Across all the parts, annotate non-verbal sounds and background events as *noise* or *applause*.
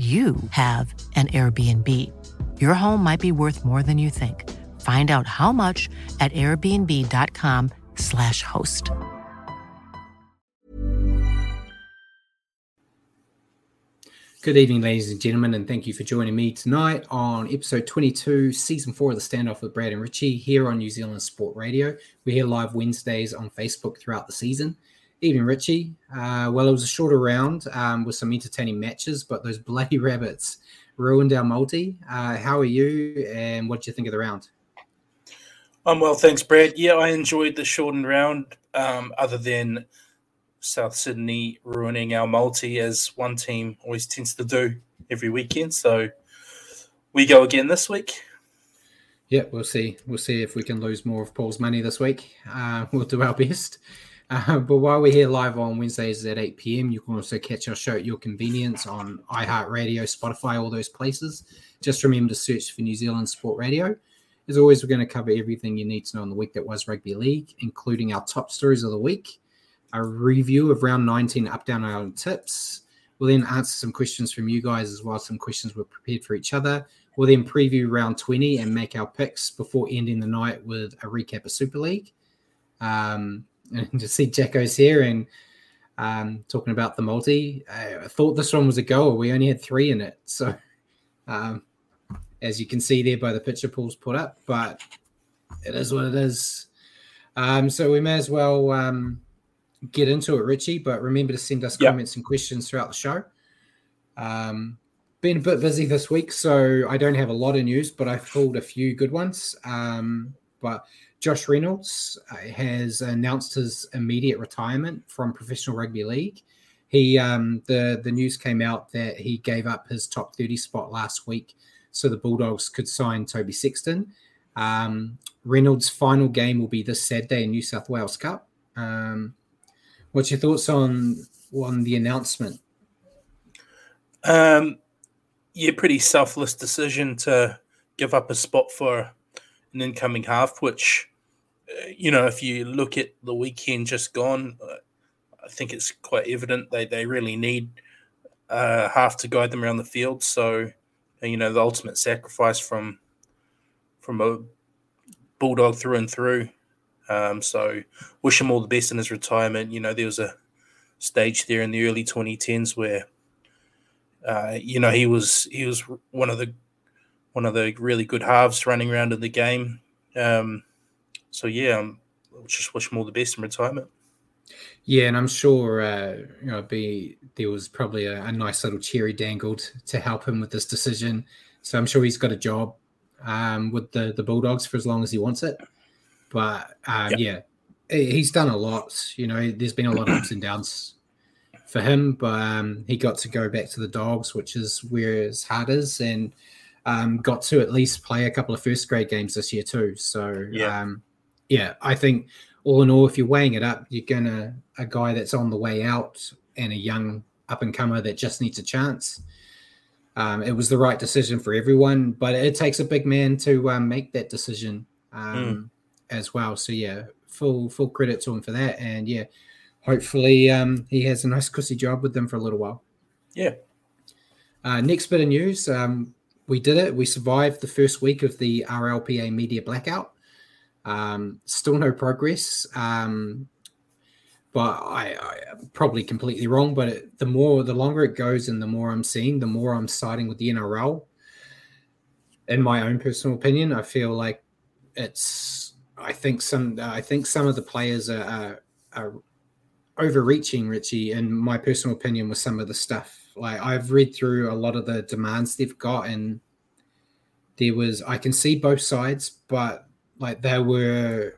you have an Airbnb. Your home might be worth more than you think. Find out how much at airbnb.com/slash host. Good evening, ladies and gentlemen, and thank you for joining me tonight on episode 22, season four of the standoff with Brad and Richie here on New Zealand Sport Radio. We're here live Wednesdays on Facebook throughout the season. Evening, Richie. Uh, well, it was a shorter round um, with some entertaining matches, but those bloody *laughs* rabbits ruined our multi. Uh, how are you, and what do you think of the round? I'm well, thanks, Brad. Yeah, I enjoyed the shortened round, um, other than South Sydney ruining our multi, as one team always tends to do every weekend. So we go again this week. Yeah, we'll see. We'll see if we can lose more of Paul's money this week. Uh, *laughs* we'll do our best. Uh, but while we're here live on Wednesdays at 8 p.m., you can also catch our show at your convenience on iHeartRadio, Spotify, all those places. Just remember to search for New Zealand Sport Radio. As always, we're going to cover everything you need to know in the week that was rugby league, including our top stories of the week, a review of round 19 up, down, island tips. We'll then answer some questions from you guys as well. as Some questions were prepared for each other. We'll then preview round 20 and make our picks before ending the night with a recap of Super League. Um, and *laughs* to see Jacko's here and um, talking about the multi, I thought this one was a goal. We only had three in it. So, um, as you can see there by the picture Paul's put up, but it is what it is. Um, so, we may as well um, get into it, Richie. But remember to send us Yep. comments and questions throughout the show. Um, been a bit busy this week, so I don't have a lot of news, but I pulled a few good ones. Um, but Josh Reynolds uh, has announced his immediate retirement from professional rugby league. He um, the the news came out that he gave up his top thirty spot last week, so the Bulldogs could sign Toby Sexton. Um, Reynolds' final game will be this Saturday in New South Wales Cup. Um, what's your thoughts on on the announcement? Um, yeah, pretty selfless decision to give up a spot for an incoming half, which, you know, if you look at the weekend just gone, uh, I think it's quite evident they, they really need uh, half to guide them around the field. So, you know, the ultimate sacrifice from from a bulldog through and through. Um, so, wish him all the best in his retirement. You know, there was a stage there in the early 2010s where uh, you know, he was he was one of the one of the really good halves running around in the game. Um, so yeah, um, just wish him all the best in retirement. Yeah, and I'm sure uh, you know be there was probably a, a nice little cherry dangled to help him with this decision. So I'm sure he's got a job um, with the the Bulldogs for as long as he wants it. But um, Yep. yeah, he's done a lot. You know, there's been a lot of ups and downs for him, but um, he got to go back to the Dogs, which is where his heart is, and um, got to at least play a couple of first grade games this year too. So Yeah. Yeah, I think all in all, if you're weighing it up, you're gonna a guy that's on the way out and a young up and comer that just needs a chance. Um, it was the right decision for everyone, but it takes a big man to um, make that decision. Um, as well. So yeah, full full credit to him for that. And yeah, hopefully um, he has a nice cussy job with them for a little while. Yeah. Uh, next bit of news. Um, we did it. We survived the first week of the RLPA media blackout. Um, still no progress. Um, but I, I probably completely wrong. But it, the more, the longer it goes, and the more I'm seeing, the more I'm siding with the NRL. In my own personal opinion, I feel like it's. I think some. I think some of the players are, are, are overreaching, Richie. In my personal opinion, with some of the stuff. Like I've read through a lot of the demands they've got, and there was. I can see both sides, but like there were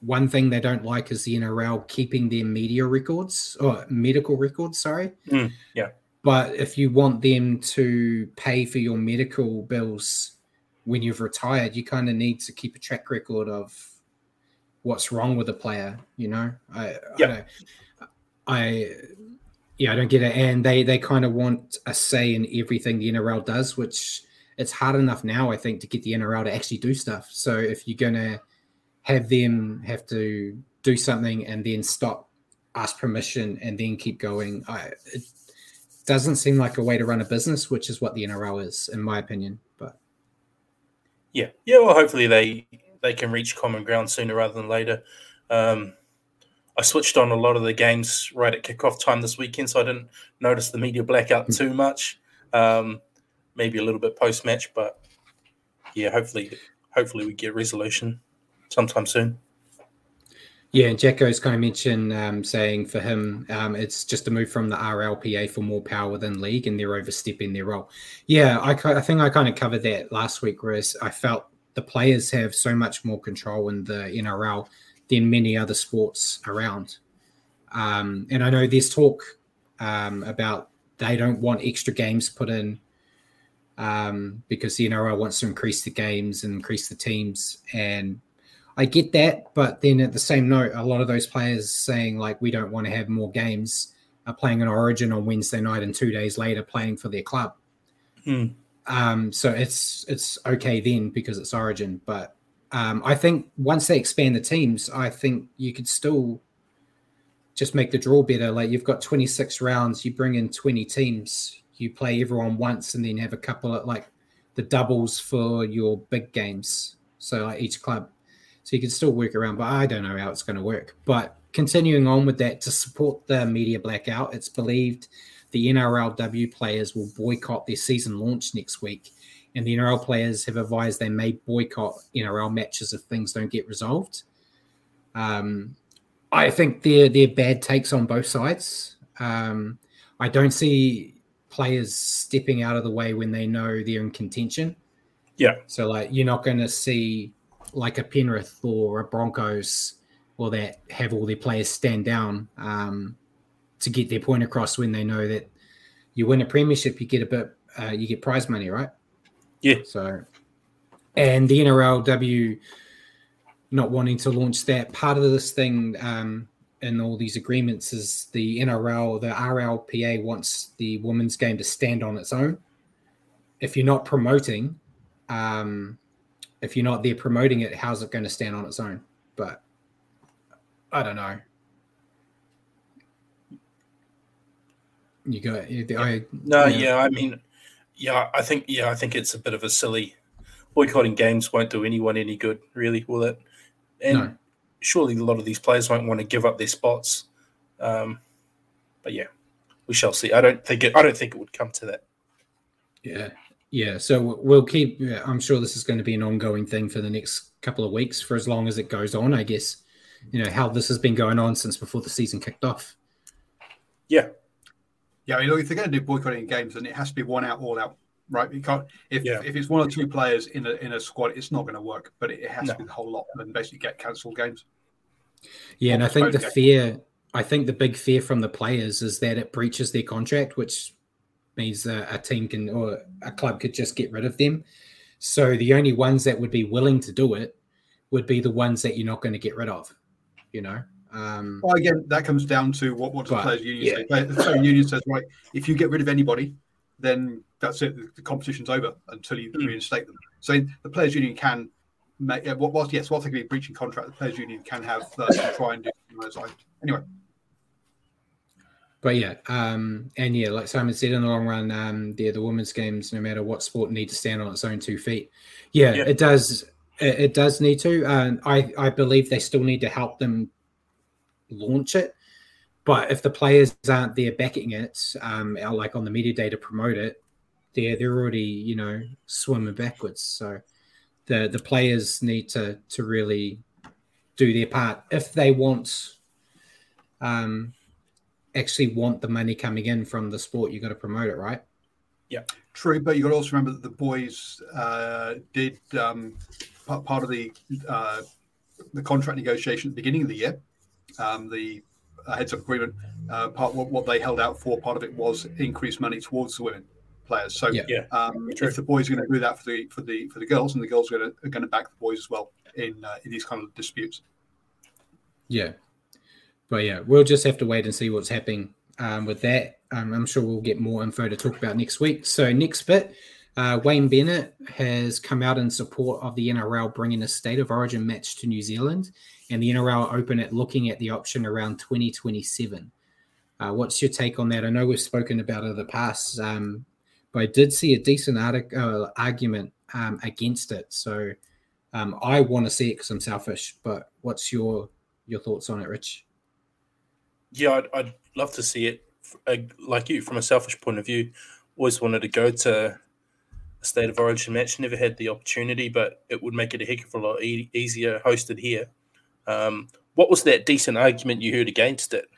one thing they don't like is the NRL keeping their media records or medical records, sorry. Mm, yeah. But if you want them to pay for your medical bills when you've retired, you kind of need to keep a track record of what's wrong with a player, you know? I, yeah. I, I yeah, I don't get it. And they they kind of want a say in everything the NRL does, which it's hard enough now, I think, to get the NRL to actually do stuff. So if you're gonna have them have to do something and then stop, ask permission, and then keep going. I, it doesn't seem like a way to run a business, which is what the NRL is, in my opinion. But yeah, yeah. Well, hopefully they they can reach common ground sooner rather than later. Um, I switched on a lot of the games right at kickoff time this weekend, so I didn't notice the media blackout too much. Um, maybe a little bit post match, but yeah, hopefully, hopefully we get resolution sometime soon. Yeah, and Jacko's kind of mentioned um, saying for him, um, it's just a move from the RLPA for more power within league, and they're overstepping their role. Yeah, I, I think I kind of covered that last week, whereas I felt the players have so much more control in the NRL than many other sports around. Um, and I know there's talk um, about they don't want extra games put in um, because the NRL wants to increase the games and increase the teams. And I get that, but then at the same note, a lot of those players saying like we don't want to have more games are playing an Origin on Wednesday night and two days later playing for their club. Hmm. Um, so it's it's okay then because it's Origin, but um, I think once they expand the teams, I think you could still just make the draw better. Like you've got 26 rounds, you bring in 20 teams, you play everyone once, and then have a couple of like the doubles for your big games. So like each club so you can still work around, but I don't know how it's going to work. But continuing on with that, to support the media blackout, it's believed the NRLW players will boycott their season launch next week. And the NRL players have advised they may boycott NRL matches if things don't get resolved. Um, I think they're, they're bad takes on both sides. Um, I don't see players stepping out of the way when they know they're in contention. Yeah. So, like, you're not going to see like a Penrith or a Broncos or that have all their players stand down um, to get their point across when they know that you win a premiership, you get a bit, uh, you get prize money, right? Yeah. So, and the NRLW not wanting to launch that part of this thing um, in all these agreements is the NRL, the RLPA wants the women's game to stand on its own. If you're not promoting, um, if you're not there promoting it, how's it going to stand on its own? But I don't know. You go. I, no, yeah. yeah, I mean, yeah, I think, yeah, I think it's a bit of a silly boycotting games won't do anyone any good, really, will it? And no. Surely a lot of these players won't want to give up their spots. Um, but yeah, we shall see. I don't think it. I don't think it would come to that. Yeah, yeah, so we'll keep. I'm sure this is going to be an ongoing thing for the next couple of weeks, for as long as it goes on. I guess, you know, how this has been going on since before the season kicked off. Yeah, yeah. I mean, look, if they're going to do boycotting games, then it has to be one out, all out, right? You can't. If yeah. if it's one or two players in a in a squad, it's not going to work. But it has no. to be the whole lot, and basically get cancelled games. Yeah, and I think the games. fear. I think the big fear from the players is that it breaches their contract, which means a, a team can or a club could just get rid of them. So the only ones that would be willing to do it would be the ones that you're not going to get rid of. You know. Um, well, again, that comes down to what what does the players' union yeah. say? The players' union says, right, if you get rid of anybody, then that's it. The, competition's over until you mm. reinstate them. So the players' union can make, what was yes, whilst they can be breaching contract, the players' union can have uh, try and do those. Anyway. But yeah, um, and yeah, like Simon said, in the long run, um, yeah, the women's games, no matter what sport, need to stand on its own two feet. Yeah, yeah. it does. It, it, does need to. And I, I believe they still need to help them launch it. But if the players aren't there backing it, um, like on the media day to promote it, they're they're already you know swimming backwards. So the the players need to to really do their part. If they want um actually want the money coming in from the sport you got to promote it right? Yeah. True but you got to also remember that the boys uh did um part, part of the uh the contract negotiation at the beginning of the year. Um the uh, heads up agreement uh part what, what they held out for part of it was increased money towards the women players. So yeah, um, if the boys are going to do that for the for the for the girls, and the girls are going to, are going to back the boys as well in uh, in these kind of disputes. Yeah, but yeah, we'll just have to wait and see what's happening um, with that. Um, I'm sure we'll get more info to talk about next week. So next bit. Uh, Wayne Bennett has come out in support of the NRL bringing a state of origin match to New Zealand, and the NRL open at looking at the option around 2027. Uh, what's your take on that? I know we've spoken about it in the past. Um, but I did see a decent article, uh, argument um, against it. So um, I want to see it because I'm selfish. But what's your your thoughts on it, Rich? Yeah, I'd, I'd love to see it. Uh, like you, from a selfish point of view, always wanted to go to a state of origin match. Never had the opportunity, but it would make it a heck of a lot e- easier hosted here. Um, what was that decent argument you heard against it?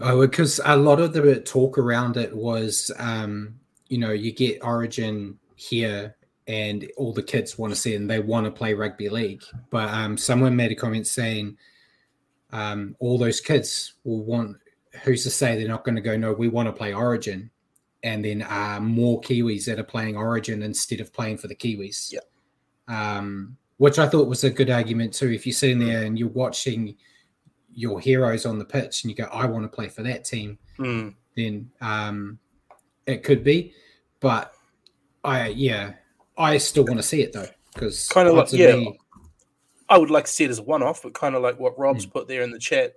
Oh, because a lot of the talk around it was um, you know, you get Origin here and all the kids want to see and they want to play rugby league. But um, someone made a comment saying um, all those kids will want, who's to say they're not going to go, no, we want to play Origin. And then uh, more Kiwis that are playing Origin instead of playing for the Kiwis. Yeah. Um, which I thought was a good argument too. If you're sitting there and you're watching your heroes on the pitch and you go, I want to play for that team, mm. then um, it could be. But I, yeah, I still want to see it though because kind of like yeah, me... I would like to see it as a one-off, but kind of like what Rob's mm. put there in the chat.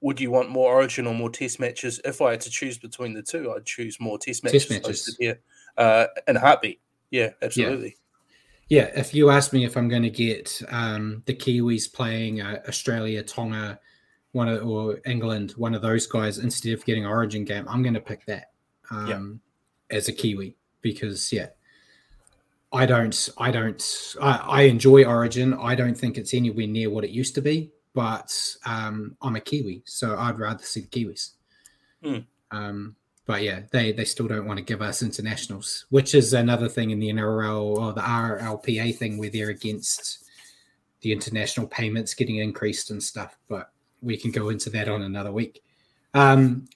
Would you want more Origin or more Test matches? If I had to choose between the two, I'd choose more Test matches. Test matches. Here, uh, in a heartbeat. Yeah, absolutely. Yeah. yeah. if you ask me if I'm going to get um, the Kiwis playing uh, Australia, Tonga, one of, or England, one of those guys instead of getting Origin game, I'm going to pick that. Um, yeah as a Kiwi because yeah, I don't, I don't, I, I, enjoy Origin. I don't think it's anywhere near what it used to be, but um, I'm a Kiwi, so I'd rather see the Kiwis. Mm. Um, but yeah, they they still don't want to give us internationals, which is another thing in the NRL or the RLPA thing where they're against the international payments getting increased and stuff. But we can go into that on another week. Um,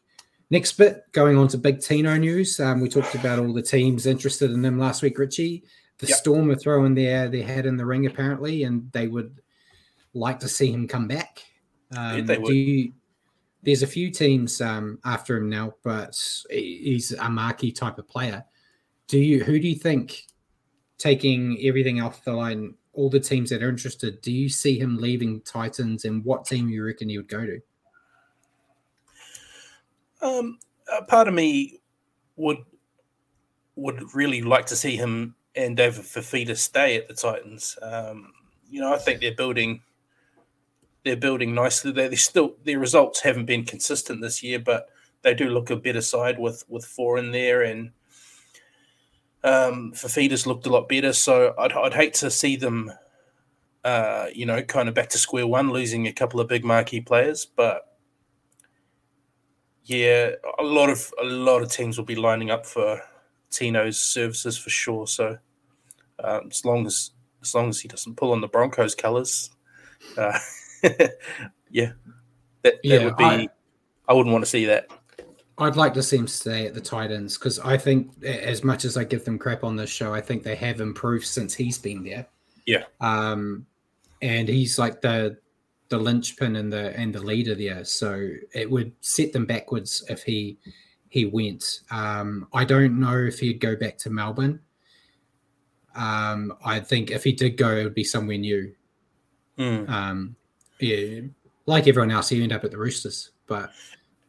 Next bit, going on to Big Tino news. Um, we talked about all the teams interested in him last week, Richie. The yep. Storm are throwing their, their head in the ring, apparently, and they would like to see him come back. Um, they would. You, there's a few teams um, after him now, but he's a marquee type of player. Do you? Who do you think, taking everything off the line, all the teams that are interested, do you see him leaving Titans, and what team you reckon he would go to? Um, part of me would would really like to see him and David Fifita stay at the Titans. Um, you know, I think they're building they're building nicely. They they still their results haven't been consistent this year, but they do look a better side with with four in there and um, Fifita's looked a lot better. So I'd I'd hate to see them. Uh, you know, kind of back to square one, losing a couple of big marquee players, but yeah, a lot of a lot of teams will be lining up for Tino's services for sure. So um, as long as as long as he doesn't pull on the Broncos colours, uh, *laughs* yeah, that, that yeah, would be. I, I wouldn't want to see that. I'd like to see him stay at the Titans because I think, as much as I give them crap on this show, I think they have improved since he's been there. Yeah. Um, and he's like the the linchpin and the and the leader there. So it would set them backwards if he he went. Um, I don't know if he'd go back to Melbourne. um, I think if he did go, it would be somewhere new. Mm. Um, yeah, like everyone else, he ended up at the Roosters. But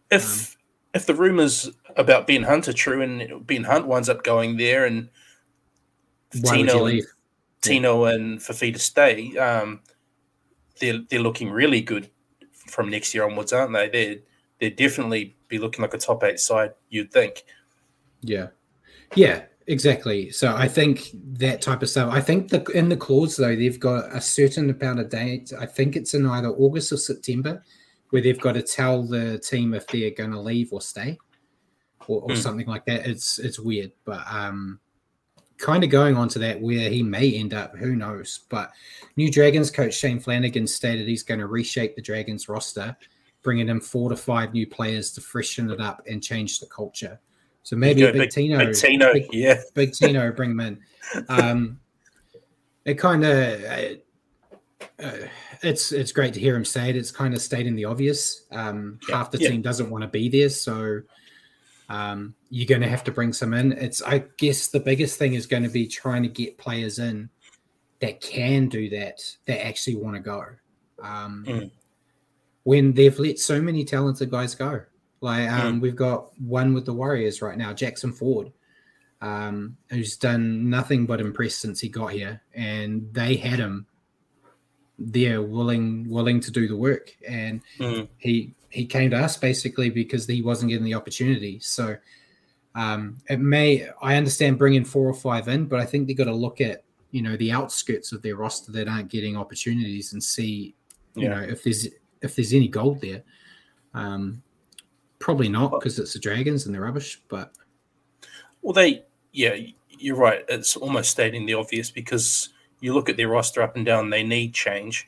if um, if the rumors about Ben Hunt are true, and Ben Hunt winds up going there, and Tino, and, Tino and Fifita stay, um, they're they're looking really good from next year onwards, aren't they? They're they'd definitely be looking like a top eight side, you'd think. Yeah. Yeah, exactly. So I think that type of stuff. I think the in the clause though, they've got a certain amount of date. I think it's in either August or September, where they've got to tell the team if they're going to leave or stay, or, or mm. something like that. It's it's weird, but um, kind of going on to that where he may end up, who knows? But new Dragons coach Shane Flanagan stated he's going to reshape the Dragons roster bringing in four to five new players to freshen it up and change the culture. So maybe Big, big, Tino, big Tino, big, yeah, *laughs* Big Tino, bring him in. Um, it kind of, uh, uh, it's it's great to hear him say it. It's kind of stating the obvious. Um, yeah, half the yeah. team doesn't want to be there, so um, you're going to have to bring some in. It's, I guess, the biggest thing is going to be trying to get players in that can do that, that actually want to go. Um, mm when they've let so many talented guys go. Like um, mm. we've got one with the Warriors right now, Jackson Ford, um, who's done nothing but impress since he got here, and they had him there, willing willing to do the work, and mm. he he came to us basically because he wasn't getting the opportunity. So um, it may I understand bringing four or five in, but I think they got to look at you know the outskirts of their roster that aren't getting opportunities and see you yeah. know if there's if there's any gold there. Um, probably not because it's the Dragons and they're rubbish. But well, they yeah, you're right. It's almost stating the obvious because you look at their roster up and down, they need change.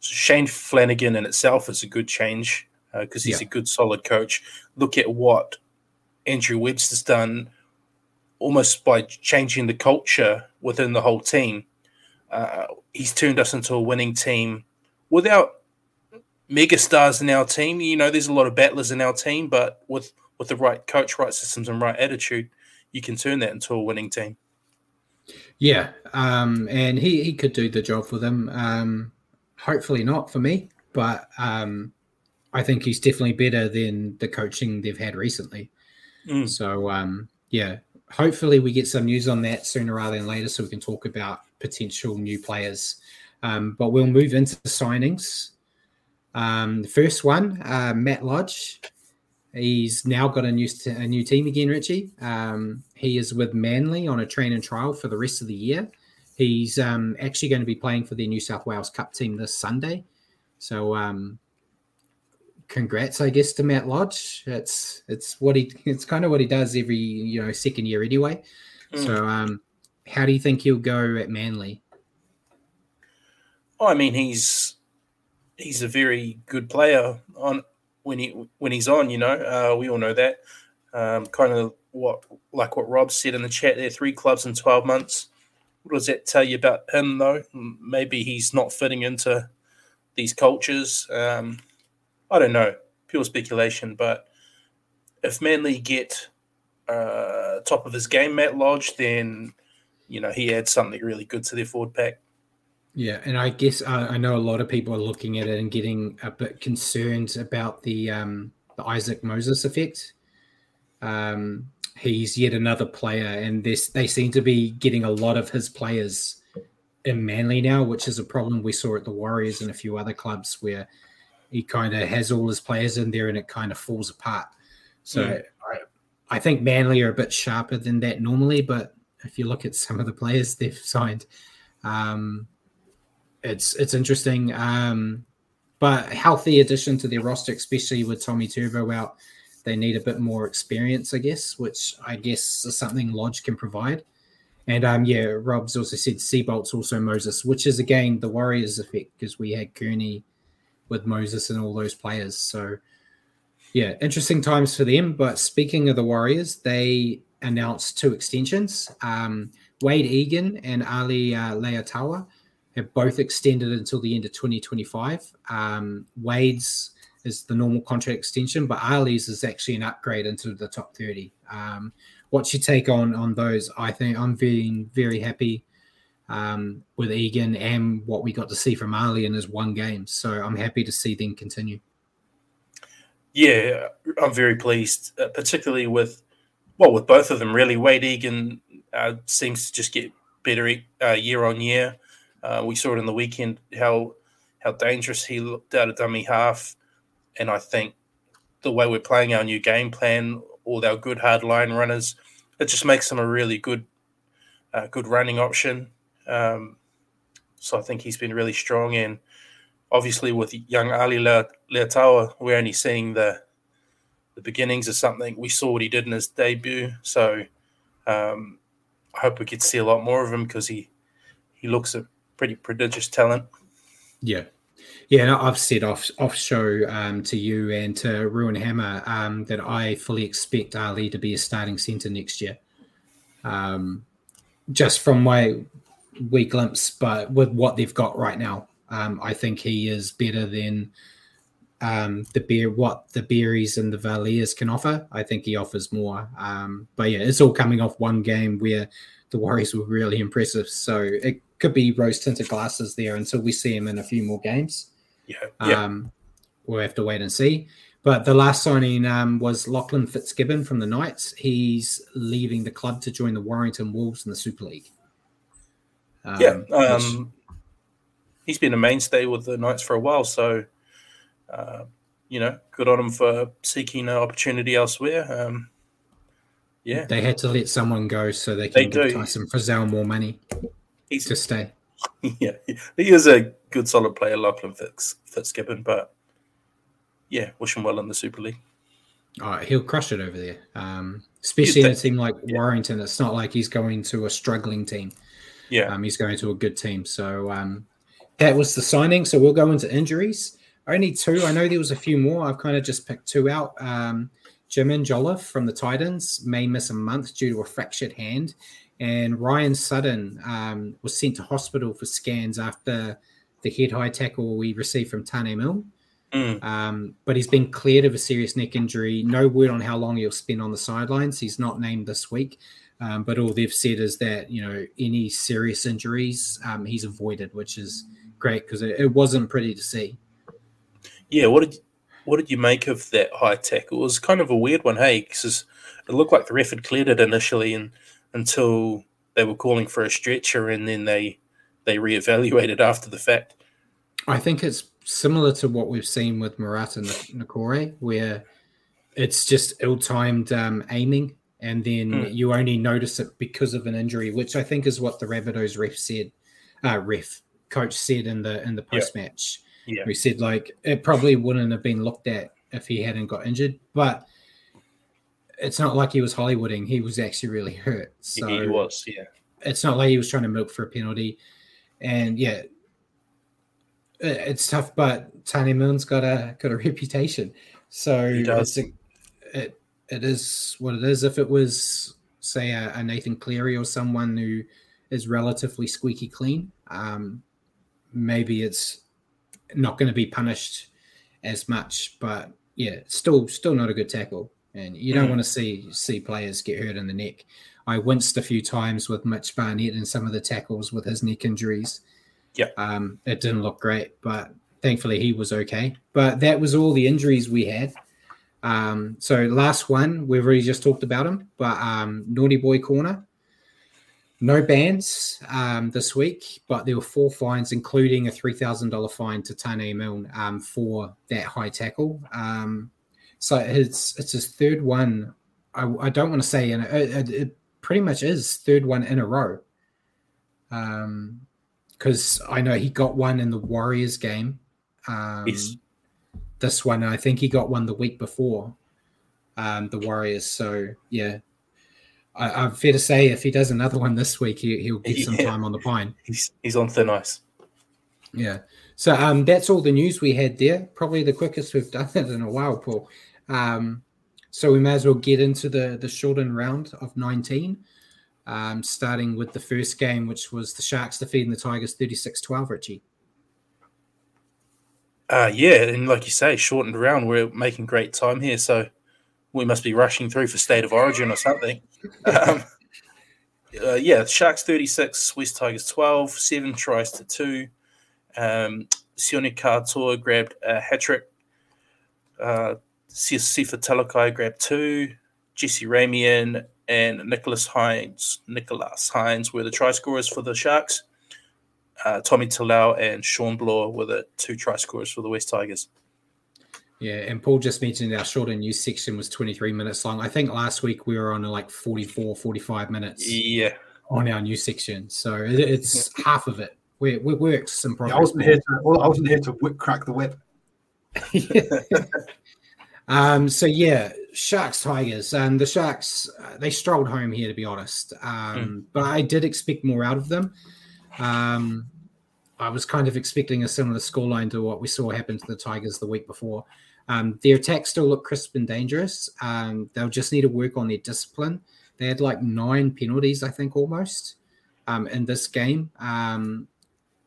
So Shane Flanagan in itself is a good change because uh, he's yeah. a good, solid coach. Look at what Andrew Webster's done almost by changing the culture within the whole team. Uh, he's turned us into a winning team without megastars in our team. You know, there's a lot of battlers in our team, but with with the right coach, right systems, and right attitude, you can turn that into a winning team. Yeah, um, and he he could do the job for them. Um, hopefully not for me, but um, I think he's definitely better than the coaching they've had recently. Mm. So um, yeah, hopefully we get some news on that sooner rather than later, so we can talk about potential new players. Um, but we'll move into the signings. Um, the first one, uh, Matt Lodge. He's now got a new a new team again, Richie. Um, he is with Manly on a training trial for the rest of the year. He's um, actually going to be playing for the New South Wales Cup team this Sunday. So, um, congrats, I guess, to Matt Lodge. It's it's what he it's kind of what he does every you know second year anyway. Mm. So, um, how do you think he'll go at Manly? I mean, he's he's a very good player on when he when he's on. You know, uh, we all know that. Um, kind of what like what Rob said in the chat. There, three clubs in twelve months. What does that tell you about him, though? Maybe he's not fitting into these cultures. Um, I don't know, pure speculation. But if Manly get uh, top of his game, Matt Lodge, then you know he adds something really good to their forward pack. Yeah, and I guess uh, I know a lot of people are looking at it and getting a bit concerned about the um, the Isaac Moses effect. Um, he's yet another player, and this they seem to be getting a lot of his players in Manly now, which is a problem we saw at the Warriors and a few other clubs where he kind of has all his players in there and it kind of falls apart. So mm. I, I think Manly are a bit sharper than that normally, but if you look at some of the players they've signed, um, it's it's interesting. Um, but healthy addition to their roster, especially with Tommy Turbo out. They need a bit more experience, I guess, which I guess is something Lodge can provide. And um, yeah, Rob's also said Seibold's also Moses, which is again the Warriors effect because we had Kearney with Moses and all those players. So yeah, interesting times for them. But speaking of the Warriors, they announced two extensions. Um, Wade Egan and Ali uh, Leiataua have both extended until the end of 2025. Um, Wade's is the normal contract extension, but Ali's is actually an upgrade into the top 30. Um, what's your take on on those? I think I'm being very happy um, with Egan and what we got to see from Ali in his one game. So I'm happy to see them continue. Yeah, I'm very pleased, uh, particularly with well, with both of them. Really, Wade Egan uh, seems to just get better uh, year on year. Uh, we saw it in the weekend how how dangerous he looked out of dummy half, and I think the way we're playing our new game plan, all our good hard line runners, it just makes him a really good uh, good running option. Um, so I think he's been really strong, and obviously with young Ali Leiataua, we're only seeing the the beginnings of something. We saw what he did in his debut, so um, I hope we could see a lot more of him because he he looks a pretty prodigious talent. Yeah. Yeah, I've said off off show um, to you and to Ruin Hammer um, that I fully expect Ali to be a starting centre next year. Um, just from my wee glimpse, but with what they've got right now, um, I think he is better than um, the beer what the berries and the Vaileas can offer. I think he offers more. Um, but yeah, it's all coming off one game where the Warriors were really impressive. So it could be rose tinted glasses there until we see him in a few more games. Yeah, yeah. Um, we'll have to wait and see. But the last signing um, was Lachlan Fitzgibbon from the Knights. He's leaving the club to join the Warrington Wolves in the Super League. Um, yeah, um, which... he's been a mainstay with the Knights for a while, so uh, you know, good on him for seeking an opportunity elsewhere. Um, yeah, they had to let someone go so they can they give do. Tyson Frizell more money He's, to stay. *laughs* Yeah, he is a good, solid player, Lachlan Fitz, Fitzgibbon, but yeah, wish him well in the Super League. Oh, he'll crush it over there. Um, especially in a team like yeah. Warrington. It's not like he's going to a struggling team. Yeah, um, he's going to a good team. So um, that was the signing. So we'll go into injuries. Only two. I know there was a few more. I've kind of just picked two out. Um, Jaimin Jolliffe from the Titans may miss a month due to a fractured hand, and Ryan Sutton um, was sent to hospital for scans after the head high tackle we received from Taane Milne. Mm. Um, but he's been cleared of a serious neck injury. No word on how long he'll spend on the sidelines. He's not named this week, um, but all they've said is that you know any serious injuries um, he's avoided, which is great because it, it wasn't pretty to see. Yeah, what did what did you make of that high tackle? It was kind of a weird one, hey, because it looked like the ref had cleared it initially, and until they were calling for a stretcher, and then they they reevaluated after the fact. I think it's similar to what we've seen with Marata Niukore, where it's just ill-timed um, aiming, and then mm. you only notice it because of an injury, which I think is what the Rabbitohs ref said. Uh, ref coach said in the in the post match. Yeah. We said like it probably wouldn't have been looked at if he hadn't got injured, but it's not like he was Hollywooding. He was actually really hurt. So he was, yeah. It's not like he was trying to milk for a penalty. And yeah, it's tough, but Taane Milne's got a got a *laughs* reputation. So it's a, it it is what it is. If it was say a, a Nathan Cleary or someone who is relatively squeaky clean, um, maybe it's not going to be punished as much. But yeah, still still not a good tackle, and you don't mm. want to see see players get hurt in the neck. I winced a few times with Mitch Barnett and some of the tackles with his neck injuries. Yeah, um, it didn't look great, but thankfully he was okay. But that was all the injuries we had. Um, so last one, we've already just talked about him, but um, Naughty Boy Corner, no bans um, this week, but there were four fines, including a three thousand dollar fine to Taane Milne um, for that high tackle. Um, so it's it's his third one. I, I don't want to say, and it, it, pretty much is third one in a row. Um, because I know he got one in the Warriors game. Um, yes. This one, I think he got one the week before um, the Warriors. So yeah, I, am fair to say if he does another one this week, he, will get some *laughs* time on the pine. He's he's on thin ice. Yeah. So um, that's all the news we had there. Probably the quickest we've *laughs* done it in a while, Paul. Um, so we may as well get into the the shortened round of 19, um, starting with the first game, which was the Sharks defeating the Tigers 36-12, Richie. Uh, yeah, and like you say, shortened round. We're making great time here, so we must be rushing through for state of origin or something. Um, uh, yeah, Sharks 36, West Tigers 12, seven tries to two. Um, Sione Katoa grabbed a hat trick. Uh, Sifa Talakai grabbed two. Jesse Ramien and Nicholas Hynes, Nicholas Hynes were the try scorers for the Sharks. Uh, Tommy Talau and Shawn Blore were the two try scorers for the West Tigers. Yeah, and Paul just mentioned our shorter news section was 23 minutes long. I think last week we were on like 44, 45 minutes. Yeah. On our news section. So it, it's half of it. We, we worked some progress. Yeah, I wasn't here to, well, I wasn't here to whip, crack the whip. *laughs* um, so yeah, Sharks Tigers and the Sharks uh, they strolled home here to be honest. Um, mm. but I did expect more out of them. Um, I was kind of expecting a similar scoreline to what we saw happen to the Tigers the week before. Um, their attacks still look crisp and dangerous. Um, they'll just need to work on their discipline. They had like nine penalties, I think, almost um, in this game. Um,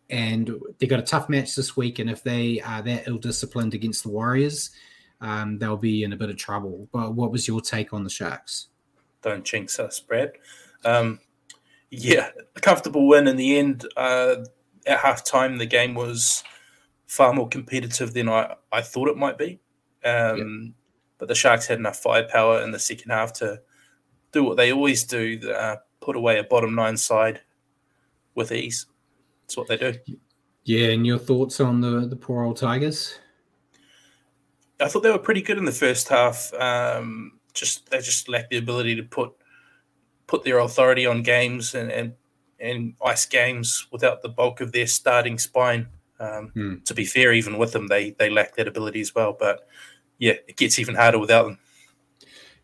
and they got a tough match this week. And if they are that ill disciplined against the Warriors, um, they'll be in a bit of trouble. But what was your take on the Sharks? Don't jinx us, Brad. Um, yeah, a comfortable win in the end. Uh, at half time, the game was far more competitive than I, I thought it might be. Um, But the Sharks had enough firepower in the second half to do what they always do uh, put away a bottom nine side with ease. That's what they do. Yeah, and your thoughts on the, the poor old Tigers? I thought they were pretty good in the first half. Um, just they just lacked the ability to put put their authority on games and, and and ice games without the bulk of their starting spine. Um, hmm. To be fair, even with them, they they lack that ability as well. But yeah, it gets even harder without them.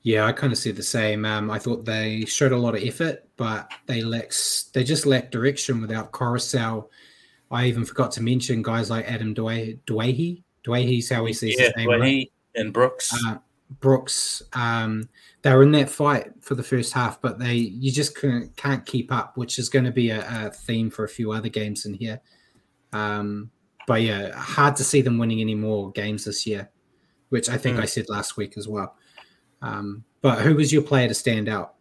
Yeah, I kind of see the same. Um, I thought they showed a lot of effort, but they lacks they just lack direction without Koroisau. I even forgot to mention guys like Adam Dwayne Dwayne. Dwayne's how he sees yeah, his name. right? and Brooks. Uh, Brooks. Um, they were in that fight for the first half, but they you just can't, can't keep up, which is going to be a, a, theme for a few other games in here. Um, but yeah, hard to see them winning any more games this year, which I think mm. I said last week as well. Um, but who was your player to stand out?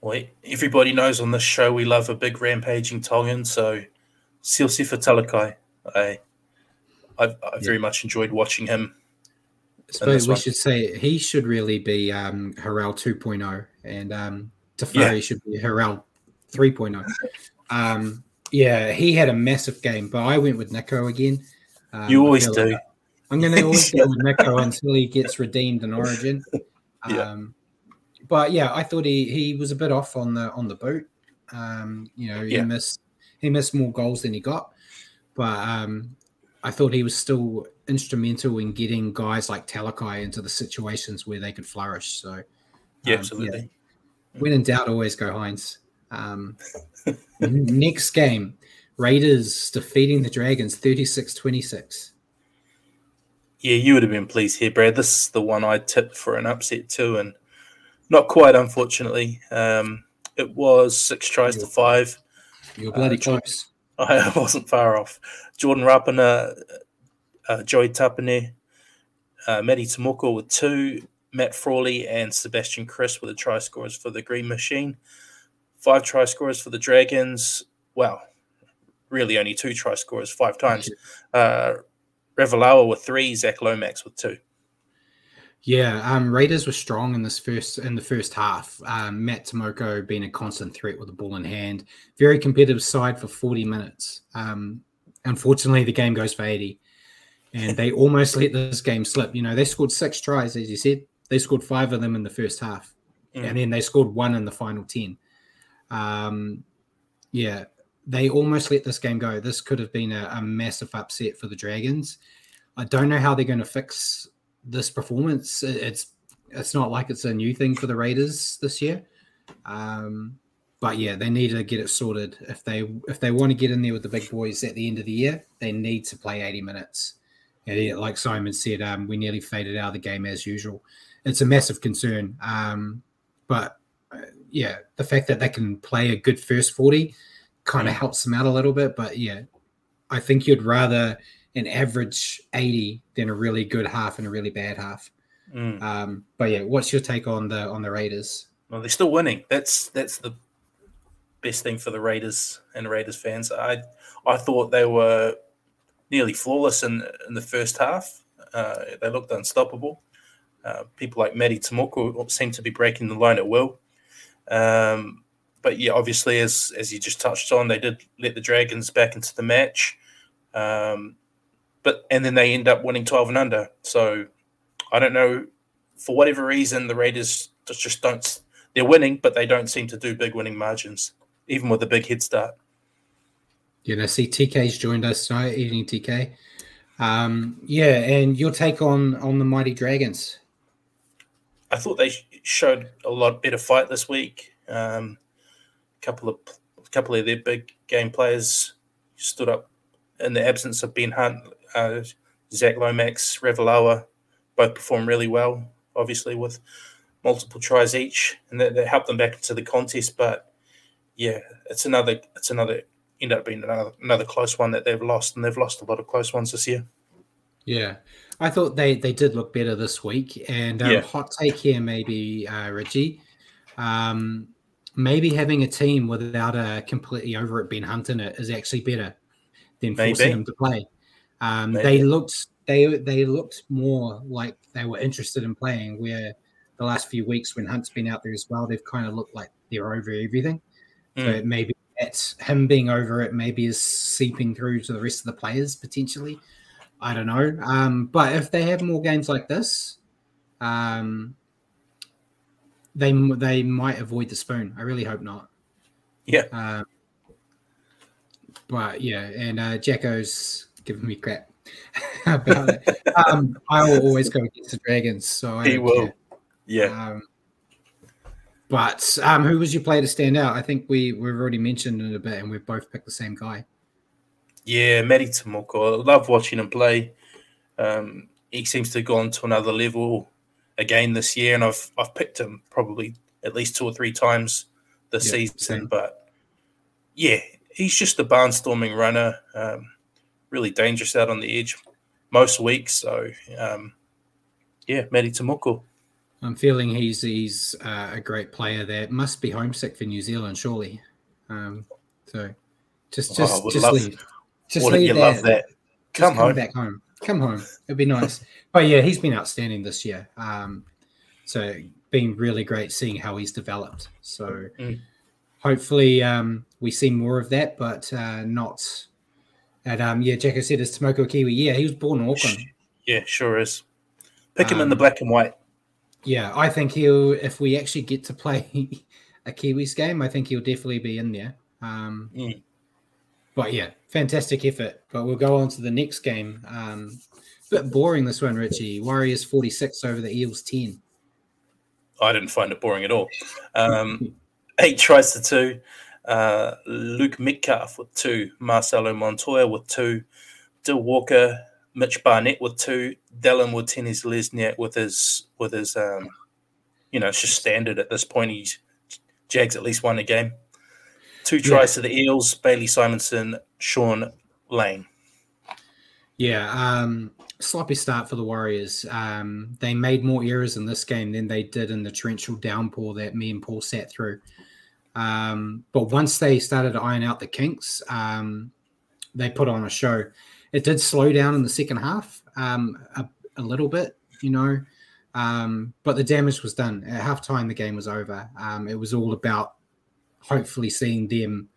Well, everybody knows on this show we love a big rampaging Tongan, so Siosifa Talakai. I, I've, I've yeah. very much enjoyed watching him I suppose we one. should say he should really be um, Harel 2.0 and um, yeah. should be Harel 3.0. Um, yeah, he had a massive game, but I went with Nico again. Um, you always do. Like I'm going to always go with *laughs* Nico until he gets redeemed in Origin. Yeah. Um, but yeah, I thought he he was a bit off on the on the boot. Um, you know, he yeah. missed he missed more goals than he got, but um, I thought he was still instrumental in getting guys like Talakai into the situations where they could flourish. So, yeah, um, absolutely. Yeah. When in doubt, always go Hynes. Um, *laughs* next game, Raiders defeating the Dragons 36 26. Yeah, you would have been pleased here, Brad. This is the one I tipped for an upset too, and not quite, unfortunately. Um, it was six tries you're, to five. You're bloody uh, close. *laughs* I wasn't far off. Jordan Rapana uh, Joey Tapine, uh, Matty Timoko with two, Matt Frawley and Sebastian Kris with the try scorers for the Green Machine. Five try scorers for the Dragons. Well, really only two try scorers, five times. Uh, Ravalawa with three, Zach Lomax with two. Yeah, um, Raiders were strong in this first in the first half. Um, Matt Timoko being a constant threat with the ball in hand. Very competitive side for 40 minutes. Um, unfortunately, the game goes for 80 and they almost let this game slip. You know, they scored six tries, as you said. They scored five of them in the first half, mm. and then they scored one in the final ten. Um, yeah, they almost let this game go. This could have been a, a massive upset for the Dragons. I don't know how they're going to fix this performance. It's it's not like it's a new thing for the Raiders this year. Um, but yeah, they need to get it sorted. If they if they want to get in there with the big boys at the end of the year, they need to play 80 minutes. And like Simon said, um, we nearly faded out of the game as usual. It's a massive concern. Um, but uh, yeah, the fact that they can play a good first 40 kind of helps them out a little bit. But yeah, I think you'd rather an average 80 than a really good half and a really bad half. Mm. Um, but yeah, what's your take on the on the Raiders? Well, they're still winning. That's that's the best thing for the Raiders and Raiders fans. I I thought they were nearly flawless in in the first half. Uh, they looked unstoppable. Uh, people like Matty Timoko seem to be breaking the line at will. Um, but yeah, obviously, as as you just touched on, they did let the Dragons back into the match. Um, but and then they end up winning twelve and under. So I don't know for whatever reason the Raiders just, just don't. They're winning, but they don't seem to do big winning margins, even with a big head start. You know, see, TK's joined us tonight, evening TK. Um, yeah, and your take on on the mighty dragons? I thought they showed a lot better fight this week. Um, a couple of a couple of their big game players stood up in the absence of Ben Hunt, uh, Zach Lomax, Ravalawa, both performed really well. Obviously, with multiple tries each, and that, that helped them back into the contest. But yeah, it's another it's another end up being another, another close one that they've lost, and they've lost a lot of close ones this year. Yeah, I thought they they did look better this week. And um, yeah. hot take here, maybe uh, Richie, um, maybe having a team without a completely over it Ben Hunt in it is actually better than maybe. forcing them to play. Um, they looked they they looked more like they were interested in playing. Where the last few weeks when Hunt's been out there as well, they've kind of looked like they're over everything. Mm. So hmm. maybe that's him being over it maybe is seeping through to the rest of the players potentially. I don't know. Um, but if they have more games like this, um, they they might avoid the spoon. I really hope not. Yeah. Um, but yeah, and uh, Jacko's giving me crap *laughs* about it. *laughs* Um, I will always go against the Dragons, so I he will. Care. Yeah. But um, who was your player to stand out? I think we we've already mentioned it a bit, and we've both picked the same guy. Yeah, Matty Timoko. I love watching him play. Um, he seems to have gone to another level again this year, and I've I've picked him probably at least two or three times this season. Same. But yeah, he's just a barnstorming runner, um, really dangerous out on the edge most weeks. So um, yeah, Matty Timoko. I'm feeling he's he's uh, a great player there. Must be homesick for New Zealand, surely. Um, so just just oh, just love, leave. Just leave you there. love that. Come, come back home. Come home. It'd be nice. but yeah, he's been outstanding this year. Um, so been really great seeing how he's developed. So mm. hopefully um, we see more of that, but uh, not. And um, yeah, Jacko said it's Timoko Kiwi. Yeah, he was born in Auckland. Yeah, sure is. Pick him in the um, black and white. Yeah, I think he'll. If we actually get to play *laughs* a Kiwis game, I think he'll definitely be in there. Um, mm. But yeah, fantastic effort. But we'll go on to the next game. Um, bit boring this one, Richie. Warriors forty six over the Eels ten. I didn't find it boring at all. Um, *laughs* eight tries to two. Uh, Luke Metcalf with two. Marcelo Montoya with two. Dill Walker Mitch Barnett with two, Dallin Watene Lesniak with his with his um, you know, it's just standard at this point. He's Jags at least won a game. Two tries yeah. to the Eels, Bailey Simonsson, Shaun Lane. Yeah, um, sloppy start for the Warriors. Um, they made more errors in this game than they did in the torrential downpour that me and Paul sat through. Um, but once they started to iron out the kinks, um, they put on a show it did slow down in the second half um, a, a, little bit, you know, um, but the damage was done. At halftime, the game was over. Um, it was all about hopefully seeing them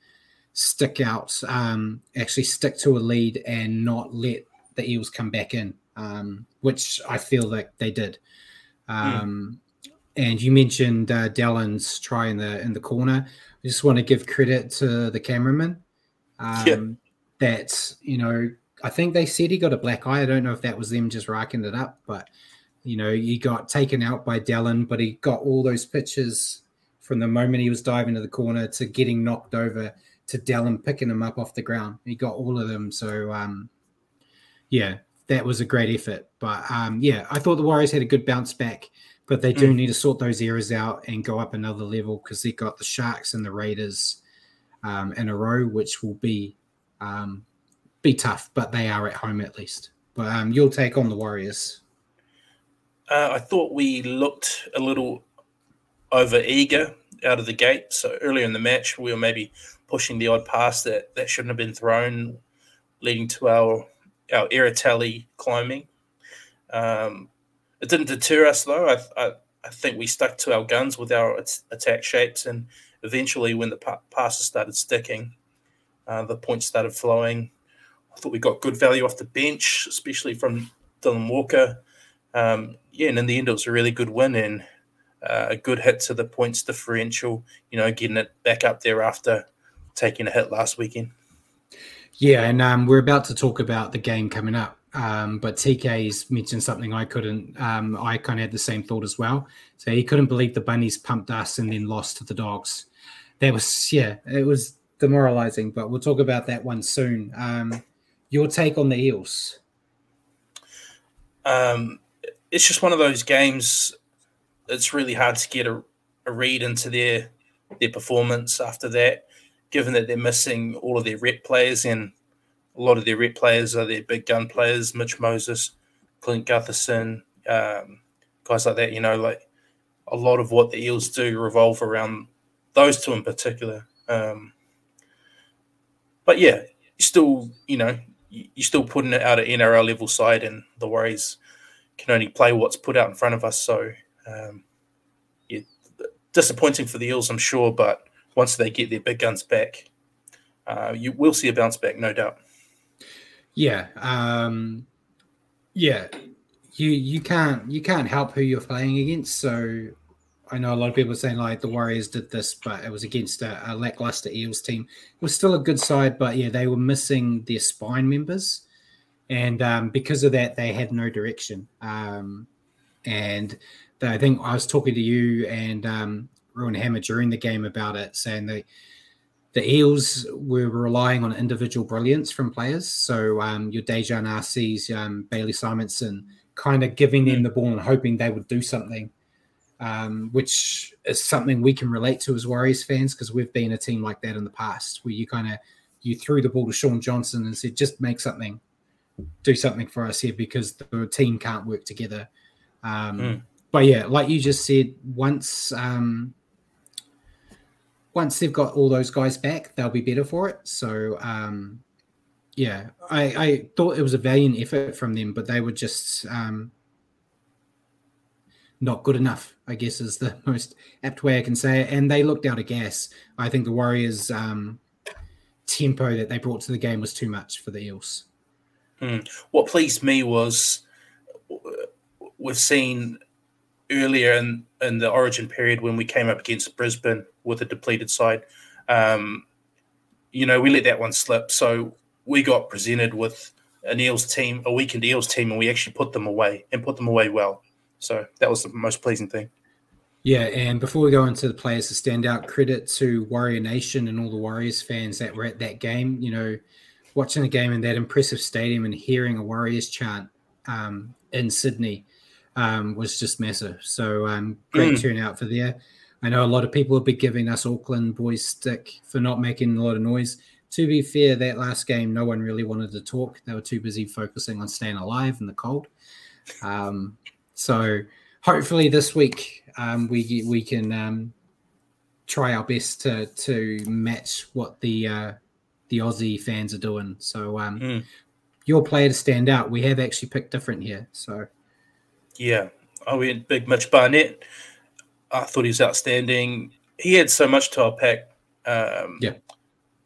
stick out, um, actually stick to a lead and not let the Eels come back in, um, which I feel like they did. Mm. And you mentioned uh, Dallin's try in the in the corner. I just want to give credit to the cameraman. Yeah. That you know I think they said he got a black eye. I don't know if that was them just racking it up, but you know, he got taken out by Dallin, but he got all those pictures from the moment he was diving to the corner to getting knocked over to Dallin picking him up off the ground. He got all of them. So um, yeah, that was a great effort. But um, yeah, I thought the Warriors had a good bounce back, but they do mm. need to sort those errors out and go up another level because they got the Sharks and the Raiders um, in a row, which will be um, be tough, but they are at home at least. But um, you'll take on the Warriors. Uh, I thought we looked a little over eager out of the gate. So earlier in the match, we were maybe pushing the odd pass that, that shouldn't have been thrown, leading to our our tally climbing. Um, it didn't deter us though. I, I, I think we stuck to our guns with our attack shapes, and eventually, when the pa- passes started sticking, uh, the points started flowing. I thought we got good value off the bench, especially from Dylan Walker. Um, yeah, and in the end, it was a really good win and uh, a good hit to the points differential. You know, getting it back up there after taking a hit last weekend. Yeah, and um, we're about to talk about the game coming up. Um, but TK's mentioned something I couldn't. Um, I kind of had the same thought as well. So he couldn't believe the bunnies pumped us and then lost to the dogs. That was yeah, it was demoralizing. But we'll talk about that one soon. Um, your take on the Eels? Um, it's just one of those games. It's really hard to get a, a read into their their performance after that given that they're missing all of their rep players and a lot of their rep players are their big gun players, Mitch Moses, Clint Gutherson, um, guys like that. You know, like a lot of what the Eels do revolve around those two in particular. Um, but yeah, you still, you know, you're still putting it out at NRL level side, and the Warriors can only play what's put out in front of us. So, um, yeah, disappointing for the Eels, I'm sure, but once they get their big guns back, uh, you will see a bounce back, no doubt. Yeah, um, yeah. You you can't you can't help who you're playing against. So I know a lot of people are saying like the Warriors did this, but it was against a, a lackluster Eels team. It was still a good side, but yeah, they were missing their spine members, and um, because of that, they had no direction. Um, and I think I was talking to you and um, Ruin Hammer during the game about it, saying that the Eels were relying on individual brilliance from players. So um, your Dejan Arcee's, um, Bailey Simonsson, kind of giving them mm. the ball and hoping they would do something, um, which is something we can relate to as Warriors fans because we've been a team like that in the past, where you kind of you threw the ball to Shaun Johnson and said, "Just make something, do something for us here," because the team can't work together. Um, mm. But yeah, like you just said, once um, once they've got all those guys back, they'll be better for it. So, um, yeah, I, I thought it was a valiant effort from them, but they were just um, not good enough, I guess is the *laughs* most apt way I can say it. And they looked out of gas. I think the Warriors' um, tempo that they brought to the game was too much for the Eels. Hmm. What pleased me was we've seen earlier in, in the origin period when we came up against Brisbane with a depleted side. Um, you know, we let that one slip. So we got presented with an Eels team, a weakened Eels team, and we actually put them away and put them away well. So that was the most pleasing thing. Yeah, and before we go into the players to stand out, credit to Warrior Nation and all the Warriors fans that were at that game. You know, watching the game in that impressive stadium and hearing a Warriors chant um, in Sydney um, was just massive. So um, great mm. turnout for there. I know a lot of people have been giving us Auckland boys stick for not making a lot of noise. To be fair, that last game, no one really wanted to talk. They were too busy focusing on staying alive in the cold. Um, so hopefully this week um, we we can um, try our best to to match what the uh, the Aussie fans are doing. So mm. your player to stand out, we have actually picked different here. So yeah, I went big Mitch Barnett. I thought he was outstanding. He had so much to unpack. Um, yeah.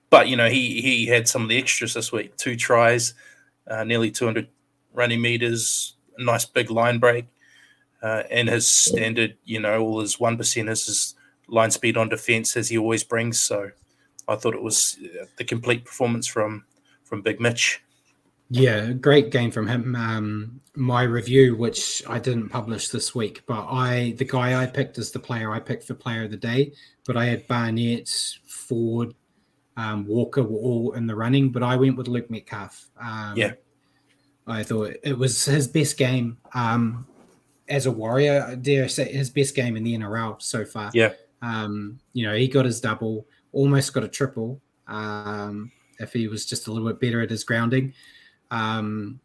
But, you know, he, he had some of the extras this week two tries, uh, nearly 200 running meters, a nice big line break. Uh, and his standard, you know, all his one percenters, his line speed on defense as he always brings. So I thought it was uh, the complete performance from from Big Mitch. Yeah, great game from him. Um, my review, which I didn't publish this week, but I the guy I picked as the player I picked for player of the day. But I had Barnett, Ford, um, Walker were all in the running, but I went with Luke Metcalf. Um, yeah, I thought it was his best game um, as a warrior. Dare I say his best game in the NRL so far. Yeah, um, you know he got his double, almost got a triple. Um, if he was just a little bit better at his grounding. Um,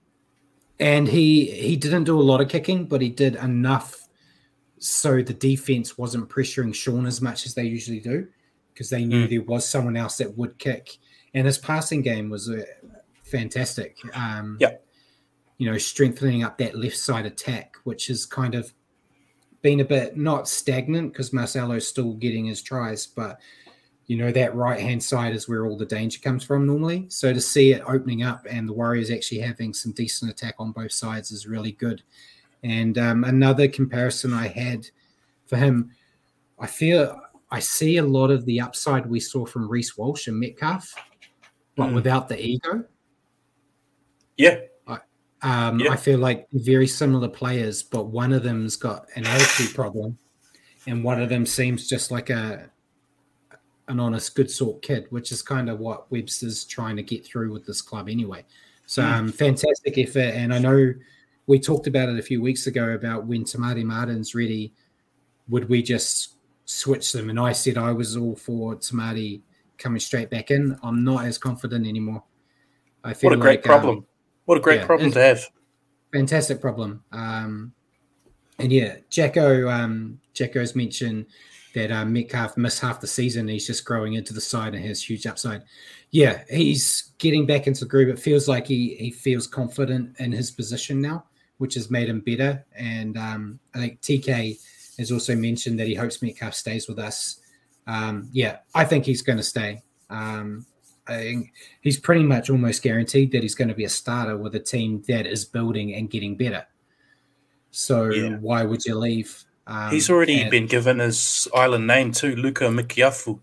and he he didn't do a lot of kicking, but he did enough so the defense wasn't pressuring Shaun as much as they usually do because they knew mm. there was someone else that would kick. And his passing game was uh, fantastic. Um, yeah. You know, strengthening up that left side attack, which has kind of been a bit not stagnant because Marcelo's still getting his tries, but you know that right hand side is where all the danger comes from normally. So to see it opening up and the Warriors actually having some decent attack on both sides is really good. And um, another comparison I had for him, I feel I see a lot of the upside we saw from Reece Walsh and Metcalf, but mm. without the ego. Yeah. I, um, yeah. I feel like very similar players, but one of them's got an attitude problem, and one of them seems just like a an honest, good sort kid, which is kind of what Webster's trying to get through with this club anyway. So, mm. um, fantastic effort, and I know we talked about it a few weeks ago about when Te Maire Martin's ready, would we just switch them? And I said I was all for Te Maire coming straight back in. I'm not as confident anymore. I feel what a great like, problem. Um, what a great yeah, problem to have. Fantastic problem. Um, and yeah, Jacko, um, Jacko's mentioned that uh, Metcalf missed half the season. He's just growing into the side and has huge upside yeah, he's getting back into the groove. It feels like he he feels confident in his position now which has made him better. And um, I think TK has also mentioned that he hopes Metcalf stays with us. Um, yeah, I think he's going to stay. Um, I think he's pretty much almost guaranteed that he's going to be a starter with a team that is building and getting better. So yeah. why would you leave? Um, he's already and, been given his island name too, Luca Mikiafu.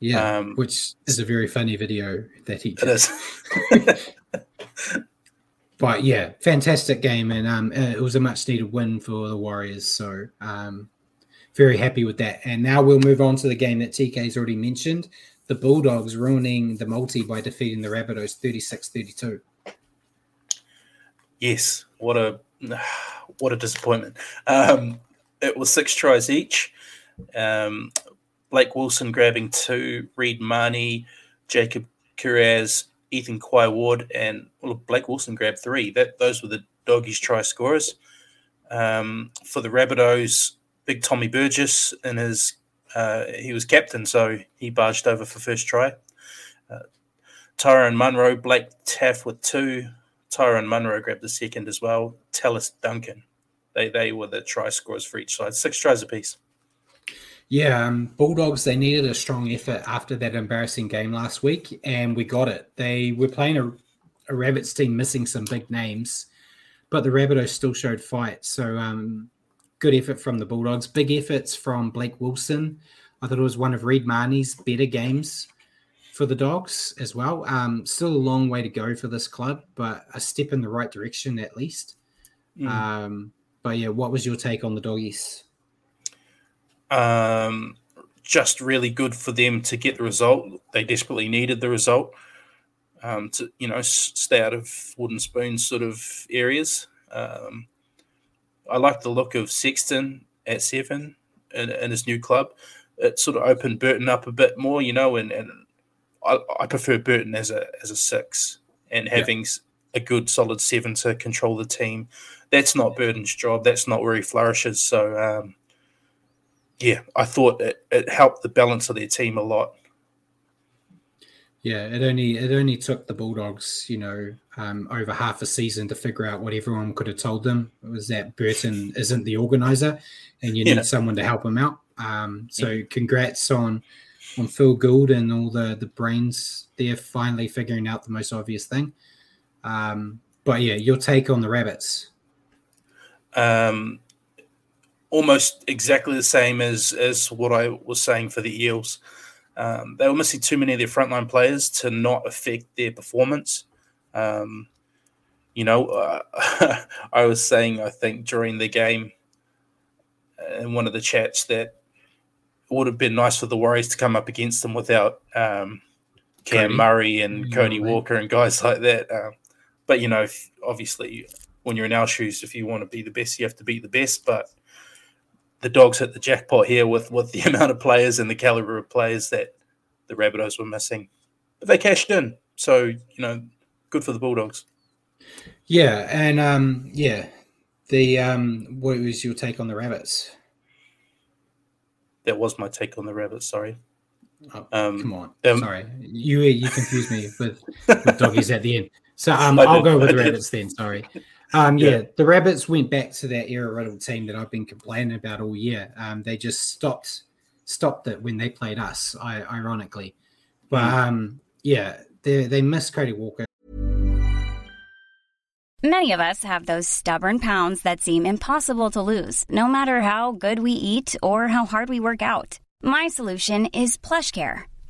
Yeah, um, which is a very funny video that he. Did. It is. *laughs* but yeah, fantastic game, and um, uh, it was a much needed win for the Warriors. So um, very happy with that. And now we'll move on to the game that TK's already mentioned. The Bulldogs ruining the multi by defeating the Rabbitohs 36-32. Yes, what a *sighs* what a disappointment. Um, it was six tries each. Um, Blake Wilson grabbing two, Reed Mahoney, Jacob Kiraz Ethan Quai Ward and well, Blake Wilson grabbed three. That those were the doggies try scorers. Um, for the Rabbitohs, big Tommy Burgess and his uh, he was captain, so he barged over for first try. Uh, Tyrone Munro, Blake Taaffe with two. Tyrone Munro grabbed the second as well. Tallis Duncan. They they were the try scorers for each side. Six tries apiece. Yeah, um, Bulldogs, they needed a strong effort after that embarrassing game last week, and we got it. They were playing a, a Rabbits team missing some big names, but the Rabbitohs still showed fight. So, um, good effort from the Bulldogs. Big efforts from Blake Wilson. I thought it was one of Reed Mahoney's better games for the Dogs as well. Um, still a long way to go for this club, but a step in the right direction at least. Mm. Um, but yeah, what was your take on the Doggies? Um, just really good for them to get the result. They desperately needed the result um, to, you know, stay out of wooden spoon sort of areas. Um, I like the look of Sexton at seven in, in, his new club. It sort of opened Burton up a bit more, you know, and, and I, I prefer Burton as a as a six and having yeah. a good solid seven to control the team. That's not Burton's job. That's not where he flourishes. So um, yeah, I thought it, it helped the balance of their team a lot. Yeah, it only it only took the Bulldogs, you know, um, over half a season to figure out what everyone could have told them. It was that Burton isn't the organizer, and you need yeah. someone to help him out. Um, so, yeah. congrats on on Phil Gould and all the the brains there finally figuring out the most obvious thing. Um, but yeah, your take on the rabbits? Um, almost exactly the same as as what I was saying for the Eels. Um, they were missing too many of their frontline players to not affect their performance. Um, you know, uh, *laughs* I was saying, I think during the game in one of the chats that it would have been nice for the Warriors to come up against them without um, Cam Cody. Murray and Cody Walker and guys like that. Uh, but you know, obviously, when you're in our shoes, if you want to be the best, you have to beat the best. But the dogs hit the jackpot here with with the *laughs* amount of players and the caliber of players that the Rabbitohs were missing. But they cashed in, so you know, good for the Bulldogs. Yeah, and um, yeah, the um, what was your take on the Rabbits? that was my take on the rabbits. Sorry. Oh, um, come on, um, sorry, you you confused me with, with doggies at the end. So um, I I'll go with the rabbits then. Sorry. Um, yeah. Yeah. the rabbits went back to that era riddled team that I've been complaining about all year. Um, they just stopped stopped it when they played us, I, ironically. But um, yeah, they they missed Cody Walker. Many of us have those stubborn pounds that seem impossible to lose, no matter how good we eat or how hard we work out. My solution is PlushCare.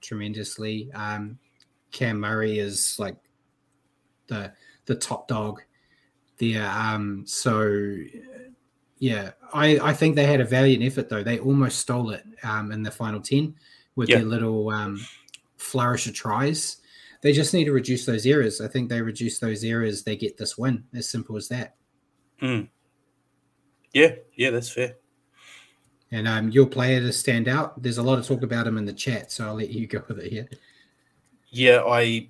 Tremendously. Um, Cam Murray is like the the top dog there. Um, so yeah, I I think they had a valiant effort though. They almost stole it um, in the final ten with Yeah. their little um, flourish of tries. They just need to reduce those errors. I think they reduce those errors, they get this win. As simple as that. Mm. Yeah, yeah, that's fair. And um, your player to stand out. There's a lot of talk about him in the chat, so I'll let you go with it here. Yeah, I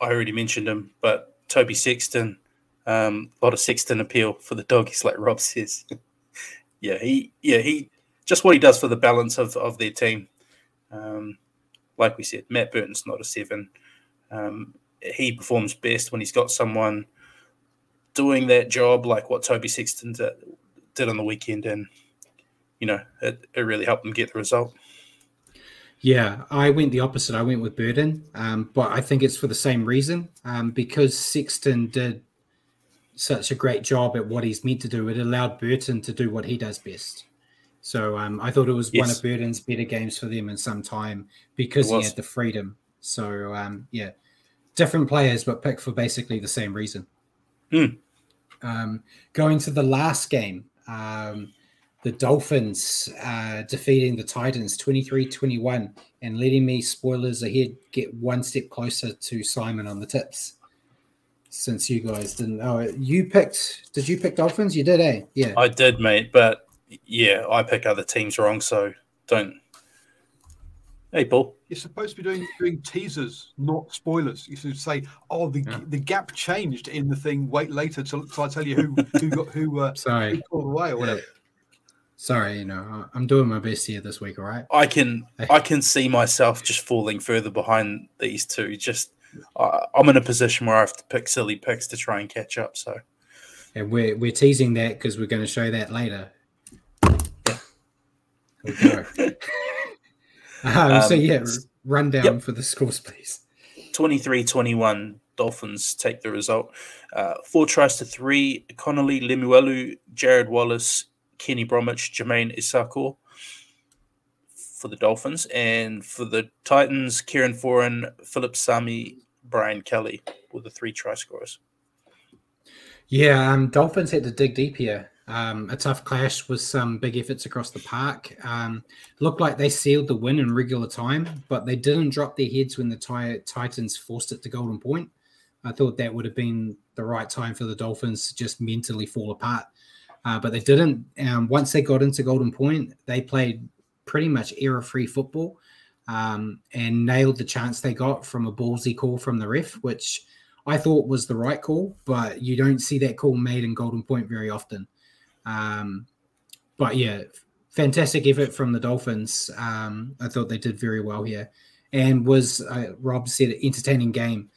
I already mentioned him, but Toby Sexton, um, a lot of Sexton appeal for the doggies, like Rob says. *laughs* yeah, he yeah he just what he does for the balance of of their team. Um, like we said, Matt Burton's not a seven. Um, he performs best when he's got someone doing that job, like what Toby Sexton did, did on the weekend, and you know it, it really helped them get the result. Yeah, I went the opposite. I went with Burton, um, but I think it's for the same reason. Um, because Sexton did such a great job at what he's meant to do, it allowed Burton to do what he does best. So um, I thought it was one of Burton's better games for them in some time because he had the freedom. So um, yeah, different players, but picked for basically the same reason. Um, going to the last game, um, the Dolphins uh, defeating the Titans 23 21 and letting me, spoilers ahead, get one step closer to Simon on the tips. Since you guys didn't, oh, you picked, did you pick Dolphins? You did, eh? Yeah. I did, mate, but yeah, I pick other teams wrong, so don't. Hey, Paul. You're supposed to be doing doing teasers, not spoilers. You should say, "Oh, the Yeah. the gap changed in the thing. Wait later till, till I tell you who who got who uh, *laughs* Sorry. who called away or whatever." Sorry, you know, I'm doing my best here this week, all right? I can I can see myself just falling further behind these two. Just I, I'm in a position where I have to pick silly picks to try and catch up. So And we're, we're teasing that because we're going to show that later. Yeah. we go. *laughs* um, so, Um, yeah, run down yep. for the scores, please. 23-21, Dolphins take the result. Uh, four tries to three. Connelly, Lemuelu, Jarrod Wallace, Kenny Bromwich, Jermaine Isako for the Dolphins, and for the Titans, Kieran Foran, Phillip Sami, Brian Kelly were the three try scorers. Yeah, um, Dolphins had to dig deep here. Um, a tough clash with some big efforts across the park. Um, looked like they sealed the win in regular time, but they didn't drop their heads when the Ti- Titans forced it to Golden Point. I thought that would have been the right time for the Dolphins to just mentally fall apart, uh, but they didn't. Um, once they got into Golden Point, they played pretty much error-free football um, and nailed the chance they got from a ballsy call from the ref, which I thought was the right call, but you don't see that call made in Golden Point very often. Um, but yeah, fantastic effort from the Dolphins. Um, I thought they did very well here, and was uh, Rob said entertaining game.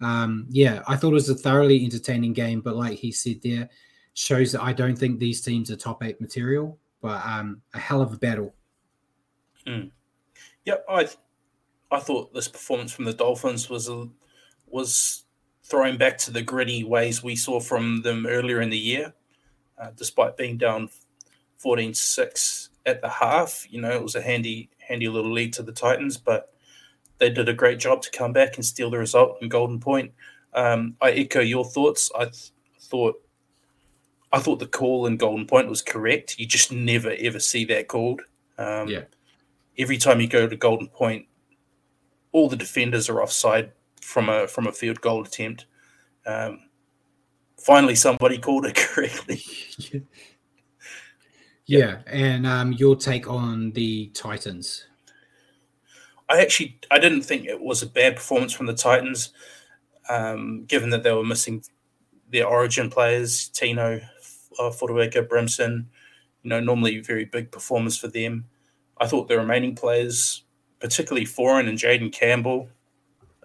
Um, yeah, I thought it was a thoroughly entertaining game, but like he said there, shows that I don't think these teams are top eight material, but um, a hell of a battle. Yeah, I I thought this performance from the Dolphins was a, was throwing back to the gritty ways we saw from them earlier in the year, uh, despite being down 14 6 at the half. You know, it was a handy, handy little lead to the Titans, but they did a great job to come back and steal the result in Golden Point. Um, I echo your thoughts. I th- thought I thought the call in Golden Point was correct. You just never ever see that called. Um, yeah. Every time you go to Golden Point, all the defenders are offside from a from a field goal attempt. Um, finally, somebody called it *laughs* correctly. yeah, and um, your take on the Titans? I actually I didn't think it was a bad performance from the Titans, um, given that they were missing their origin players, Tino, uh, Fotuaika, Brimson. You know, normally very big performers for them. I thought the remaining players, particularly Foran and Jayden Campbell,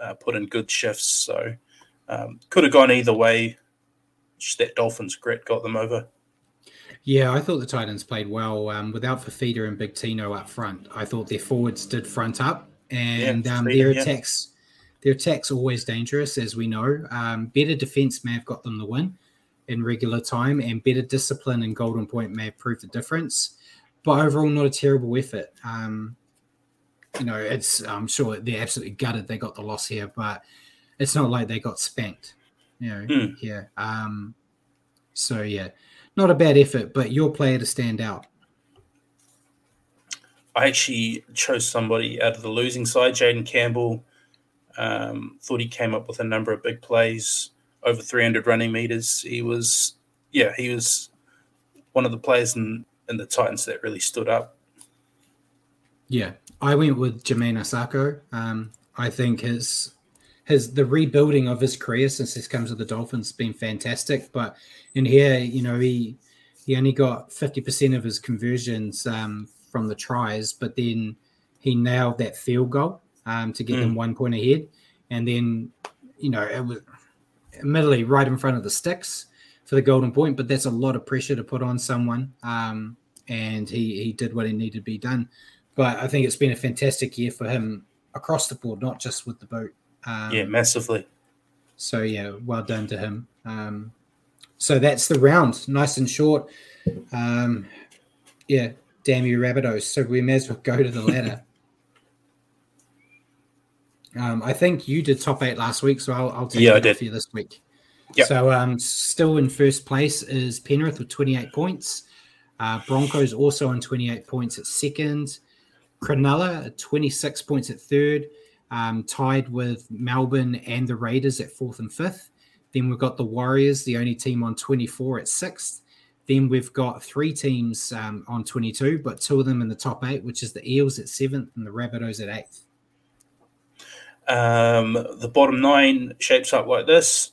uh, put in good shifts. So um, could have gone either way. Just that Dolphins grit got them over. Yeah, I thought the Titans played well um, without Fifita and Big Tino up front. I thought their forwards did front up, and yeah, um, their yeah. attacks, their attacks always dangerous, as we know. Um, better defense may have got them the win in regular time, and better discipline and Golden Point may have proved the difference. But overall, not a terrible effort. Um, you know, it's I'm sure they're absolutely gutted they got the loss here, but it's not like they got spanked. You know, mm. yeah. Um, so yeah, not a bad effort, but your player to stand out. I actually chose somebody out of the losing side, Jayden Campbell. Um, thought he came up with a number of big plays, over 300 running meters. He was, yeah, he was one of the players in, in the Titans that really stood up. Yeah, I went with Jamayne Isaako. Um, I think his his the rebuilding of his career since he's come to the Dolphins has been fantastic. But in here, you know, he he only got fifty percent of his conversions um, from the tries, but then he nailed that field goal um, to get mm. them one point ahead, and then you know it was admittedly right in front of the sticks for the golden point, but that's a lot of pressure to put on someone. Um, and he he did what he needed to be done. But I think it's been a fantastic year for him across the board, not just with the boat. Um, yeah, massively. So yeah, well done to him. Um, so that's the round, nice and short. Um, yeah, damn you, Rabbitohs. So we may as well go to the ladder. *laughs* um, I think you did top eight last week, so I'll, I'll take yeah, it for you this week. Yep. So um, still in first place is Penrith with 28 points. Uh, Broncos also on 28 points at second. Cronulla at 26 points at third, um, tied with Melbourne and the Raiders at fourth and fifth. Then we've got the Warriors, the only team on 24 at sixth. Then we've got three teams um, on 22, but two of them in the top eight, which is the Eels at seventh and the Rabbitohs at eighth. Um, the bottom nine shapes up like this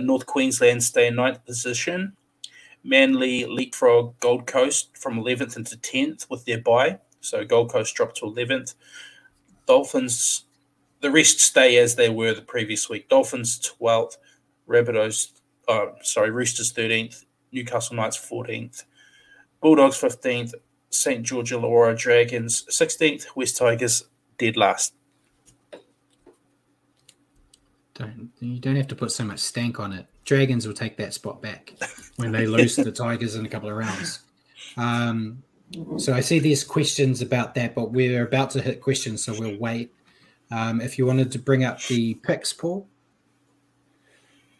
North Queensland stay in ninth position. Manly leapfrog Gold Coast from 11th into 10th with their bye. So Gold Coast dropped to 11th. Dolphins, the rest stay as they were the previous week. Dolphins 12th, Rabbitohs, uh, sorry, Roosters 13th, Newcastle Knights 14th, Bulldogs 15th, St. George Illawarra Dragons 16th, West Tigers dead last. Don't you don't have to put so much stank on it. Dragons will take that spot back when they lose to the Tigers in a couple of rounds. Um, so I see there's questions about that, but we're about to hit questions, so we'll wait. Um, if you wanted to bring up the picks, Paul.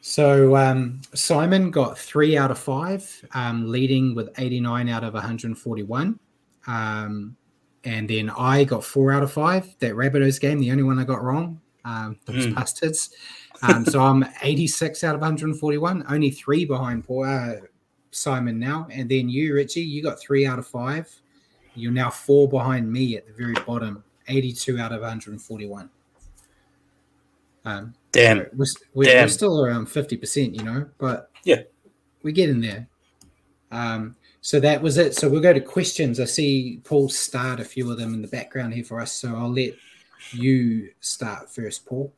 So um, Simon got three out of five, um, leading with 89 out of 141. Um, and then I got four out of five. That Rabbitohs game, the only one I got wrong. Um, those mm. bastards. Um, so I'm 86 out of 141, only three behind Paul, uh, Simon now. And then you, Richie, you got three out of five. You're now four behind me at the very bottom, 82 out of 141. Um, Damn. We're, we're, Damn. we're still around 50%, you know, but yeah, we get in there. Um, so that was it. So we'll go to questions. I see Paul start a few of them in the background here for us. So I'll let you start first, Paul.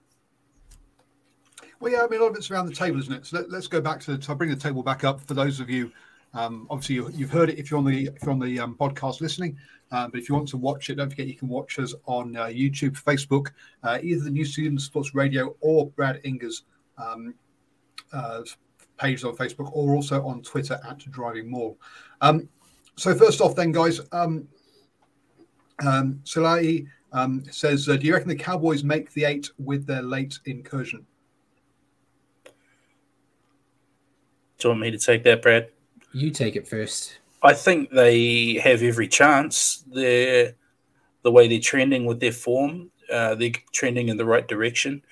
Well, yeah, I mean, a lot of it's around the table, isn't it? So let, us go back to. The, I'll bring the table back up for those of you. Um, obviously, you, have heard it if you're on the if you're on the um, podcast listening. Uh, but if you want to watch it, don't forget you can watch us on uh, YouTube, Facebook, uh, either the New Zealand Sports Radio or Brad Inger's um, uh, pages on Facebook or also on Twitter at Driving More. Um, so first off, then, guys, um, um, Salai um, says, uh, "Do you reckon the Cowboys make the eight with their late incursion?" Do you want me to take that, Brad? You take it first. I think they have every chance. They're the way they're trending with their form. Uh, they're trending in the right direction.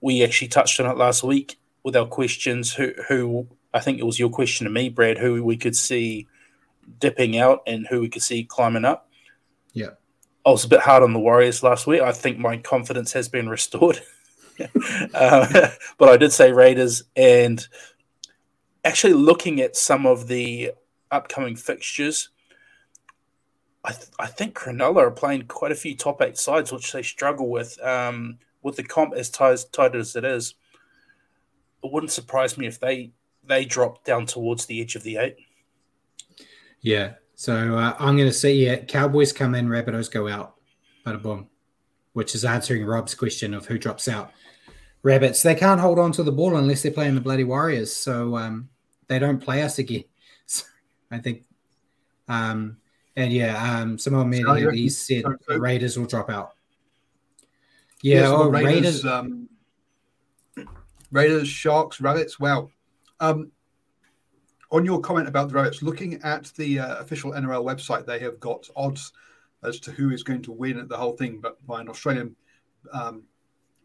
We actually touched on it last week with our questions. Who, who I think it was your question to me, Brad, who we could see dipping out and who we could see climbing up. I was a bit hard on the Warriors last week. I think my confidence has been restored. uh, *laughs* *laughs* but I did say Raiders, and actually looking at some of the upcoming fixtures, I, th- I think Cronulla are playing quite a few top eight sides, which they struggle with. Um, with the comp as tight, tight as it is, it wouldn't surprise me if they they drop down towards the edge of the eight. Yeah. So uh, I'm going to say, yeah, Cowboys come in, Rabbitohs go out. Bada boom. Which is answering Rob's question of who drops out. Rabbits, they can't hold on to the ball unless they're playing the bloody Warriors. So um, they don't play us again. *laughs* So I think, um, and yeah, um, Samoa Medi, he said the Raiders will drop out. Yeah, oh, Raiders. Raiders, um, Raiders, Sharks, Rabbits. Well, um, on your comment about the Rabbits, looking at the uh, official NRL website, they have got odds as to who is going to win the whole thing, but by an Australian um,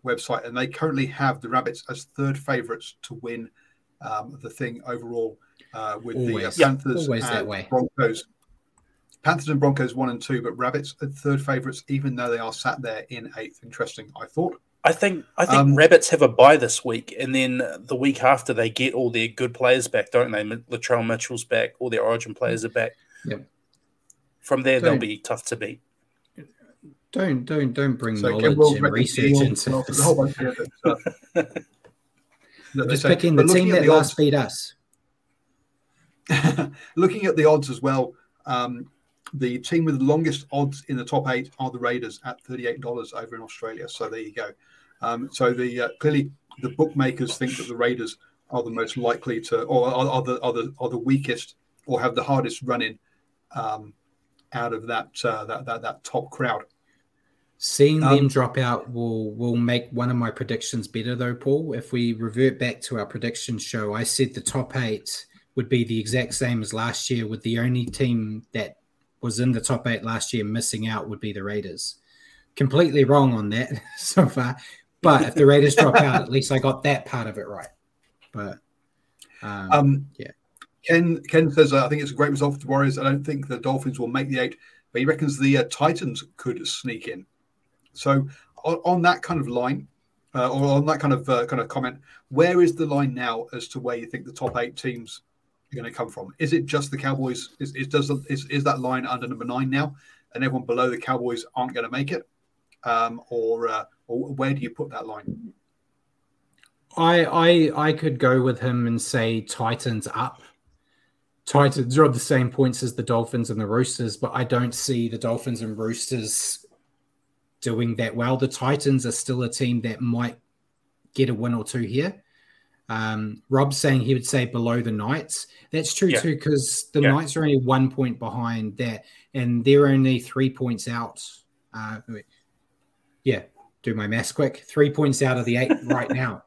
website, and they currently have the Rabbits as third favourites to win um, the thing overall, uh, with Always. the uh, Panthers and. Broncos. Panthers and Broncos one and two, but Rabbits are third favourites, even though they are sat there in eighth. Interesting, I thought. I think I think Um, Rabbits have a bye this week, and then the week after they get all their good players back, don't they? Latrell Mitchell's back, all their Origin players are back. Yep. From there, they'll be tough to beat. Don't don't don't bring So Ken knowledge Wills and research into and also this. whole bunch of other stuff *laughs* that they Just say. picking the team that the last odds- beat us. *laughs* looking at the odds as well, um, the team with the longest odds in the top eight are the Raiders at thirty-eight dollars over in Australia. So there you go. Um, so the uh, clearly the bookmakers think that the Raiders are the most likely to, or are, are the are the are the weakest, or have the hardest running um, out of that, uh, that that that top crowd. Seeing Um, them drop out will will make one of my predictions better though, Paul. If we revert back to our prediction show, I said the top eight would be the exact same as last year, with the only team that was in the top eight last year missing out would be the Raiders. Completely wrong on that *laughs* so far. But if the Raiders drop out, at least I got that part of it right. But um, Um, yeah. Ken Ken says uh, I think it's a great result for the Warriors. I don't think the Dolphins will make the eight, but he reckons the uh, Titans could sneak in. So on, on that kind of line, uh, or on that kind of uh, kind of comment, where is the line now as to where you think the top eight teams are going to come from? Is it just the Cowboys? Is, is does is, is that line under number nine now, and everyone below the Cowboys aren't going to make it, um, or uh, or where do you put that line? I I I could go with him and say Titans up. Titans are on the same points as the Dolphins and the Roosters, but I don't see the Dolphins and Roosters doing that well. The Titans are still a team that might get a win or two here. Um, Rob's saying he would say below the Knights. That's true Yeah. too, because the Yeah. Knights are only one point behind that, and they're only three points out. Uh, yeah, do my maths quick. Three points out of the eight right now.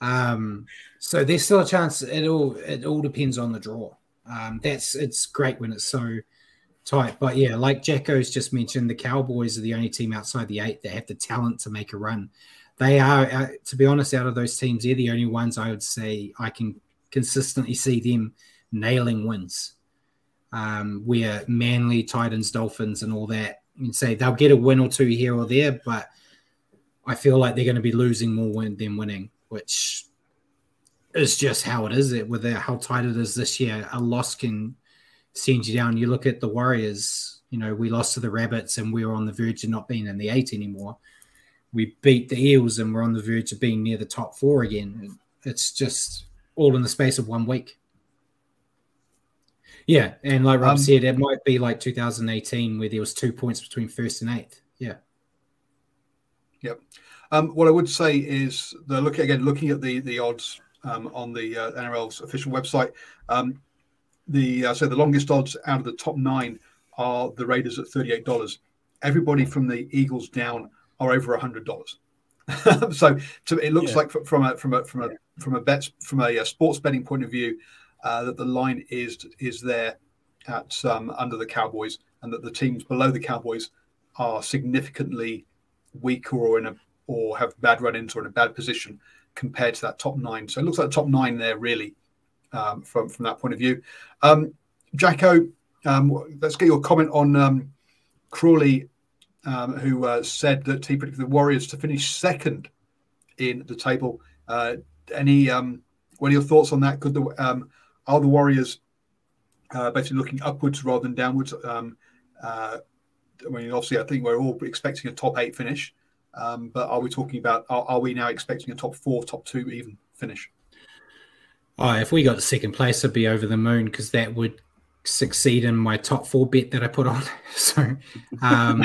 Um, so there's still a chance. It all it all depends on the draw. Um, that's it's great when it's so tight, but yeah, like Jacko's just mentioned, the Cowboys are the only team outside the eight that have the talent to make a run. They are, uh, to be honest, out of those teams, they're the only ones I would say I can consistently see them nailing wins. Um, where Manly, Titans, Dolphins, and all that, can say they'll get a win or two here or there, but I feel like they're going to be losing more win than winning, which is just how it is. It with how tight it is this year, a loss can send you down. You look at the Warriors. You know, we lost to the Rabbits, and we were on the verge of not being in the eight anymore. We beat the Eels, and we're on the verge of being near the top four again. It's just all in the space of one week. Yeah, and like Rob Um, said, it might be like 2018 where there was two points between first and eighth. Yeah. Yep. Um, what I would say is the look again, looking at the the odds um, on the uh, NRL's official website. Um, the uh, so the longest odds out of the top nine are the Raiders at thirty eight dollars. Everybody from the Eagles down are over hundred dollars. *laughs* so, to, it looks yeah. like from a from a from a from a bet from a, a sports betting point of view uh, that the line is is there at um, under the Cowboys, and that the teams below the Cowboys are significantly weaker or in a or have bad run-ins or in a bad position compared to that top nine. So it looks like the top nine there really um, from from that point of view. Um, Jacko, um, let's get your comment on um, Crawley, um, who uh, said that he predicted the Warriors to finish second in the table. Uh, any um, what are your thoughts on that? Could the um, are the Warriors uh, basically looking upwards rather than downwards? Uh, I mean, obviously, I think we're all expecting a top eight finish. Um, but are we talking about? Are, are, we now expecting a top four, top two, even finish? Oh, if we got the second place, I'd be over the moon because that would succeed in my top four bet that I put on. *laughs* so, um,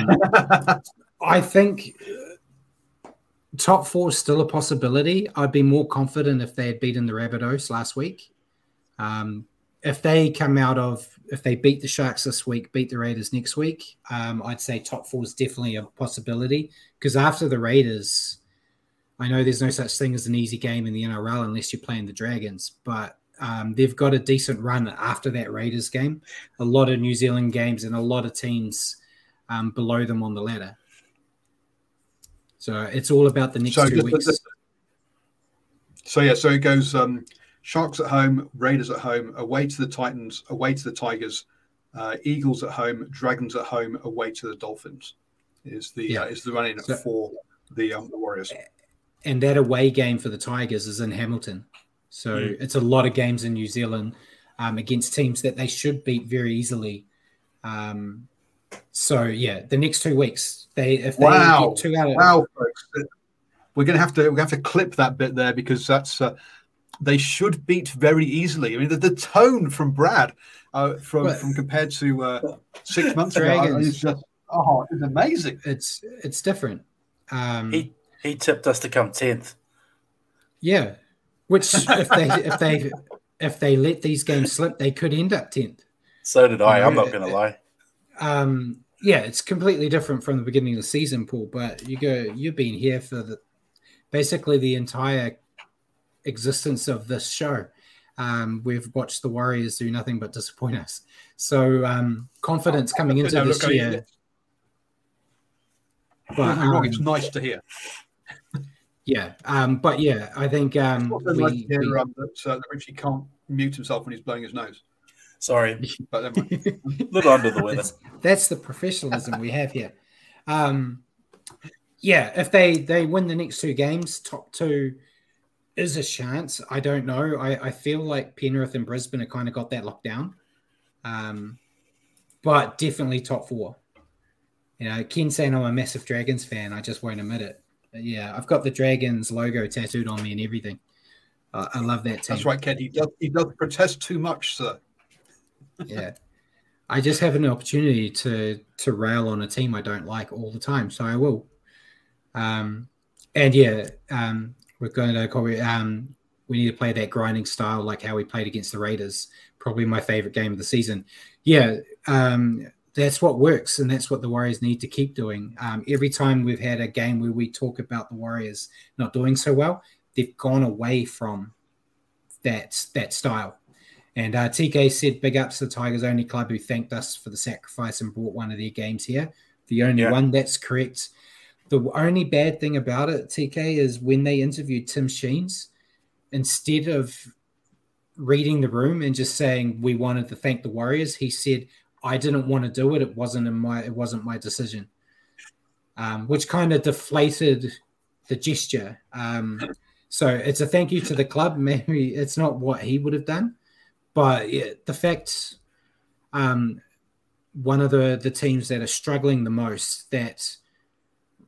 *laughs* I think top four is still a possibility. I'd be more confident if they had beaten the Rabbitohs last week. Um, if they come out of if they beat the Sharks this week, beat the Raiders next week, um, I'd say top four is definitely a possibility. Because after the Raiders, I know there's no such thing as an easy game in the NRL unless you're playing the Dragons, but um, they've got a decent run after that Raiders game. A lot of New Zealand games and a lot of teams um, below them on the ladder. So it's all about the next so two weeks. so yeah, so it goes um, Sharks at home, Raiders at home, away to the Titans, away to the Tigers, uh, Eagles at home, Dragons at home, away to the Dolphins. Is the yeah. uh, is the running so, for the um, the Warriors. And that away game for the Tigers is in Hamilton, so mm. it's a lot of games in New Zealand um, against teams that they should beat very easily. Um, so yeah, the next two weeks, they if they wow. get two out of wow, folks. we're gonna have to we have to clip that bit there because that's uh, they should beat very easily. I mean, the, the tone from Brad uh, from well, from compared to uh, six *laughs* months ago is just oh, it's amazing. It's it's different. Um, he he tipped us to come tenth. Yeah, which if they *laughs* if they if they let these games slip, they could end up tenth. So did I. I'm not going to lie. Um, yeah, it's completely different from the beginning of the season, Paul. But you go, you've been here for the basically the entire existence of this show. Um, we've watched the Warriors do nothing but disappoint us. So um, confidence coming into no, this year. But um, it's nice to hear. Yeah, um, but yeah, I think um, we, nice we, um, that, uh, Richie can't mute himself when he's blowing his nose. Sorry, *laughs* but a little *laughs* under the weather. That's, that's the professionalism we have here. Um, yeah, if they they win the next two games, top two is a chance. I don't know. I, I feel like Penrith and Brisbane have kind of got that locked down. Um, but definitely top four. You know, Ken saying I'm a massive Dragons fan. I just won't admit it. But yeah, I've got the Dragons logo tattooed on me and everything. Uh, I love that team. That's right, Ken. He does, he does protest too much, sir. yeah. I just have an opportunity to to rail on a team I don't like all the time, so I will. Um, and yeah, um, we're going to um, we need to play that grinding style like how we played against the Raiders. Probably my favorite game of the season. Yeah, um, that's what works, and that's what the Warriors need to keep doing. Um, every time we've had a game where we talk about the Warriors not doing so well, they've gone away from that that style. And uh, TK said, "Big ups to the Tigers only club who thanked us for the sacrifice and brought one of their games here. The only yeah. one that's correct." The only bad thing about it, TK, is when they interviewed Tim Sheens, instead of reading the room and just saying we wanted to thank the Warriors, he said, "I didn't want to do it. It wasn't in my. It wasn't my decision." Um, which kind of deflated the gesture. Um, so it's a thank you to the club. *laughs* Maybe it's not what he would have done, but yeah, the fact um, one of the the teams that are struggling the most that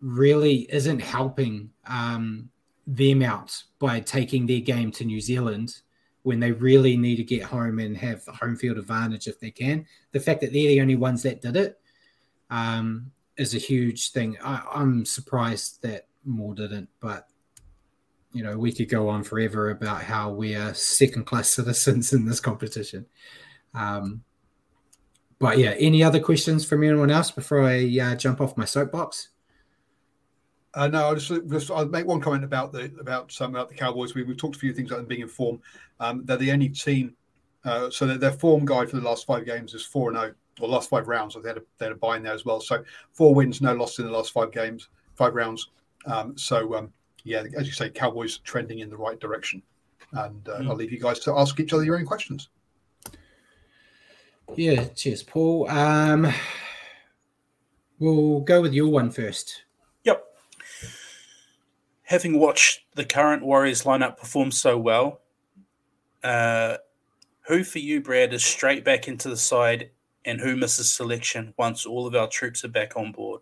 really isn't helping um, them out by taking their game to New Zealand when they really need to get home and have the home field advantage if they can. The fact that they're the only ones that did it um, is a huge thing. I, am surprised that more didn't. But you know, we could go on forever about how we are second class *laughs* citizens in this competition. Um, but yeah, any other questions from anyone else before I uh, jump off my soapbox? Uh, no, I'll just, just, I'll make one comment about the about some about the Cowboys. We, have talked a few things about them being in form. Um, they're the only team, uh, so their, their form guide for the last five games is four and zero, or last five rounds. So they had a, they had a buy in there as well. So four wins, no loss in the last five games, five rounds. Um, so um, yeah, as you say, Cowboys trending in the right direction. And uh, mm. I'll leave you guys to ask each other your own questions. Yeah, cheers, Paul. Um, we'll go with your one first having watched the current Warriors lineup perform so well, uh, who for you, Brad, is straight back into the side and who misses selection once all of our troops are back on board?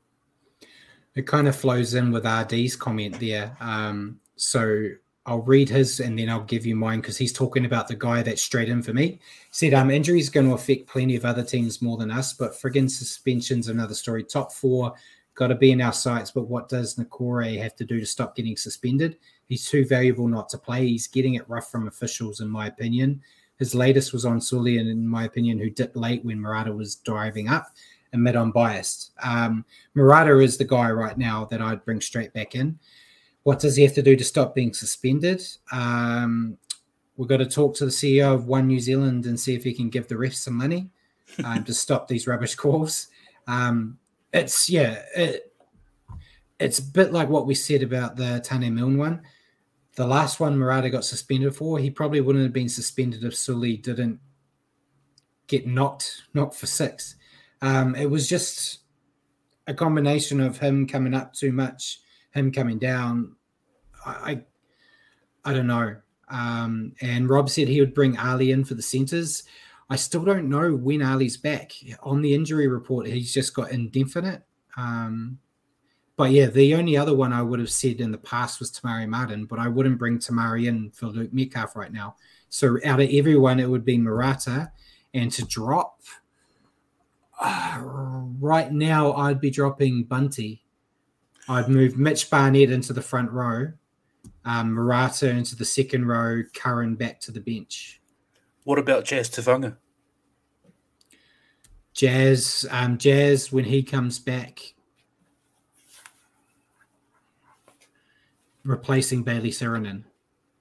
It kind of flows in with RD's comment there. Um, so I'll read his and then I'll give you mine because he's talking about the guy that's straight in for me. He said um, injury is going to affect plenty of other teams more than us, but friggin' suspension's another story. Top four got to be in our sights. But what does Niukore have to do to stop getting suspended? He's too valuable not to play. He's getting it rough from officials, in my opinion. His latest was on Sully, and in my opinion, who dipped late when Marata was driving up. Admit I'm biased. Um, Marata is the guy right now that I'd bring straight back in. What does he have to do to stop being suspended? Um, we've got to talk to the CEO of One New Zealand and see if he can give the refs some money um, to stop these rubbish calls. Um, it's yeah, it, it's a bit like what we said about the Taane Milne one. The last one Marata got suspended for, he probably wouldn't have been suspended if Sully didn't get knocked knocked for six. Um, it was just a combination of him coming up too much, him coming down. I, I, I don't know. Um, and Rob said he would bring Ali in for the centers. I still don't know when Ali's back. On the injury report, he's just got indefinite. Um, but yeah, the only other one I would have said in the past was Te Maire Martin, but I wouldn't bring Te Maire in for Luke Metcalf right now. So out of everyone, it would be Marata. And to drop, uh, *sighs* right now, I'd be dropping Bunty. I'd move Mitch Barnett into the front row, um, Marata into the second row, Curran back to the bench. What about Jazz Tevaga? Jazz, um, Jazz, when he comes back, replacing Bayley Sironen.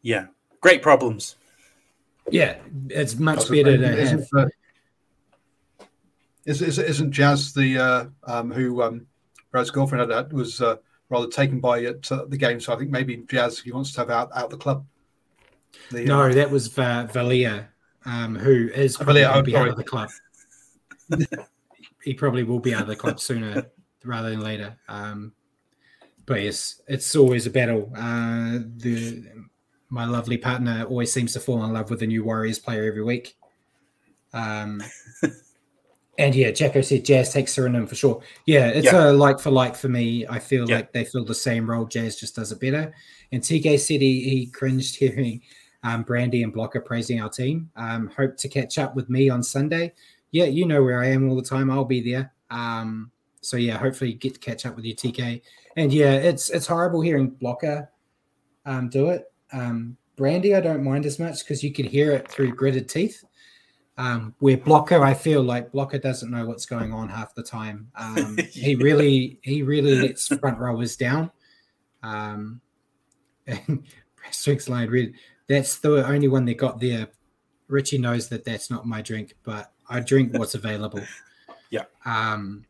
Yeah, great problems. Yeah, it's much better to isn't, have. Uh, is, is, isn't Jazz the uh, um, who um, Brad's girlfriend had, that was uh, rather taken by at uh, the game? So I think maybe Jazz he wants to have out out the club. The, no, uh, that was Va- Valia um, who is probably will be out of the club. *laughs* he probably will be out of the club sooner rather than later. Um, but yes, it's always a battle. Uh, the my lovely partner always seems to fall in love with a new Warriors player every week. Um, *laughs* and yeah, Jacko said Jazz takes Sironen for sure. Yeah, it's yeah. a like for like for me. I feel yeah. like they fill the same role. Jazz just does it better. And TK said he, he cringed *laughs* hearing um, Brandy and Blocker praising our team. Um, hope to catch up with me on Sunday. Yeah, you know where I am all the time. I'll be there. Um, so yeah, hopefully get to catch up with you, TK. And yeah, it's it's horrible hearing Blocker um, do it. Um, Brandy, I don't mind as much because you could hear it through gritted teeth. Um, where Blocker, I feel like Blocker doesn't know what's going on half the time. Um, *laughs* yeah. He really, he really lets front rowers down. Um, and Strix line read that's the only one they got there. Richie knows that that's not my drink, but I drink what's available. *laughs* yeah. Um,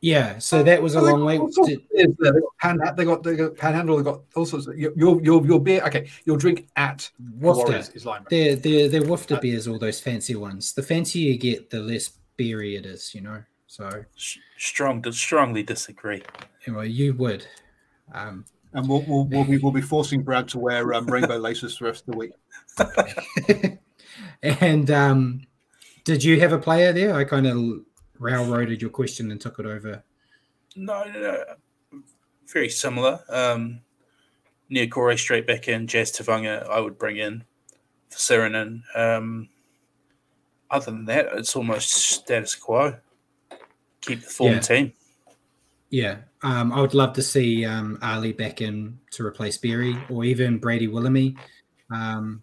yeah. So that was a long way. To... They got, pan, they got they got panhandle. They got all sorts. Of, your your your beer. Okay, your drink at Wafter is lime. They're they're they're Wafter uh, beers. All those fancy ones. The fancier you get, the less beery it is. You know. So strong. Strongly disagree. Anyway, you would. Um, and we'll, we'll, we'll, be, we'll be forcing Brad to wear um, rainbow *laughs* laces for the rest of the week. *laughs* and um, did you have a player there? I kind of railroaded your question and took it over. No, no, no. very similar. Um, Niukore straight back in, Jazz Tevaga I would bring in for Sironen. Um, other than that, it's almost status quo. Keep the form yeah. team. Yeah, um, I would love to see um, Ali back in to replace Berry or even Brady Willamy, um,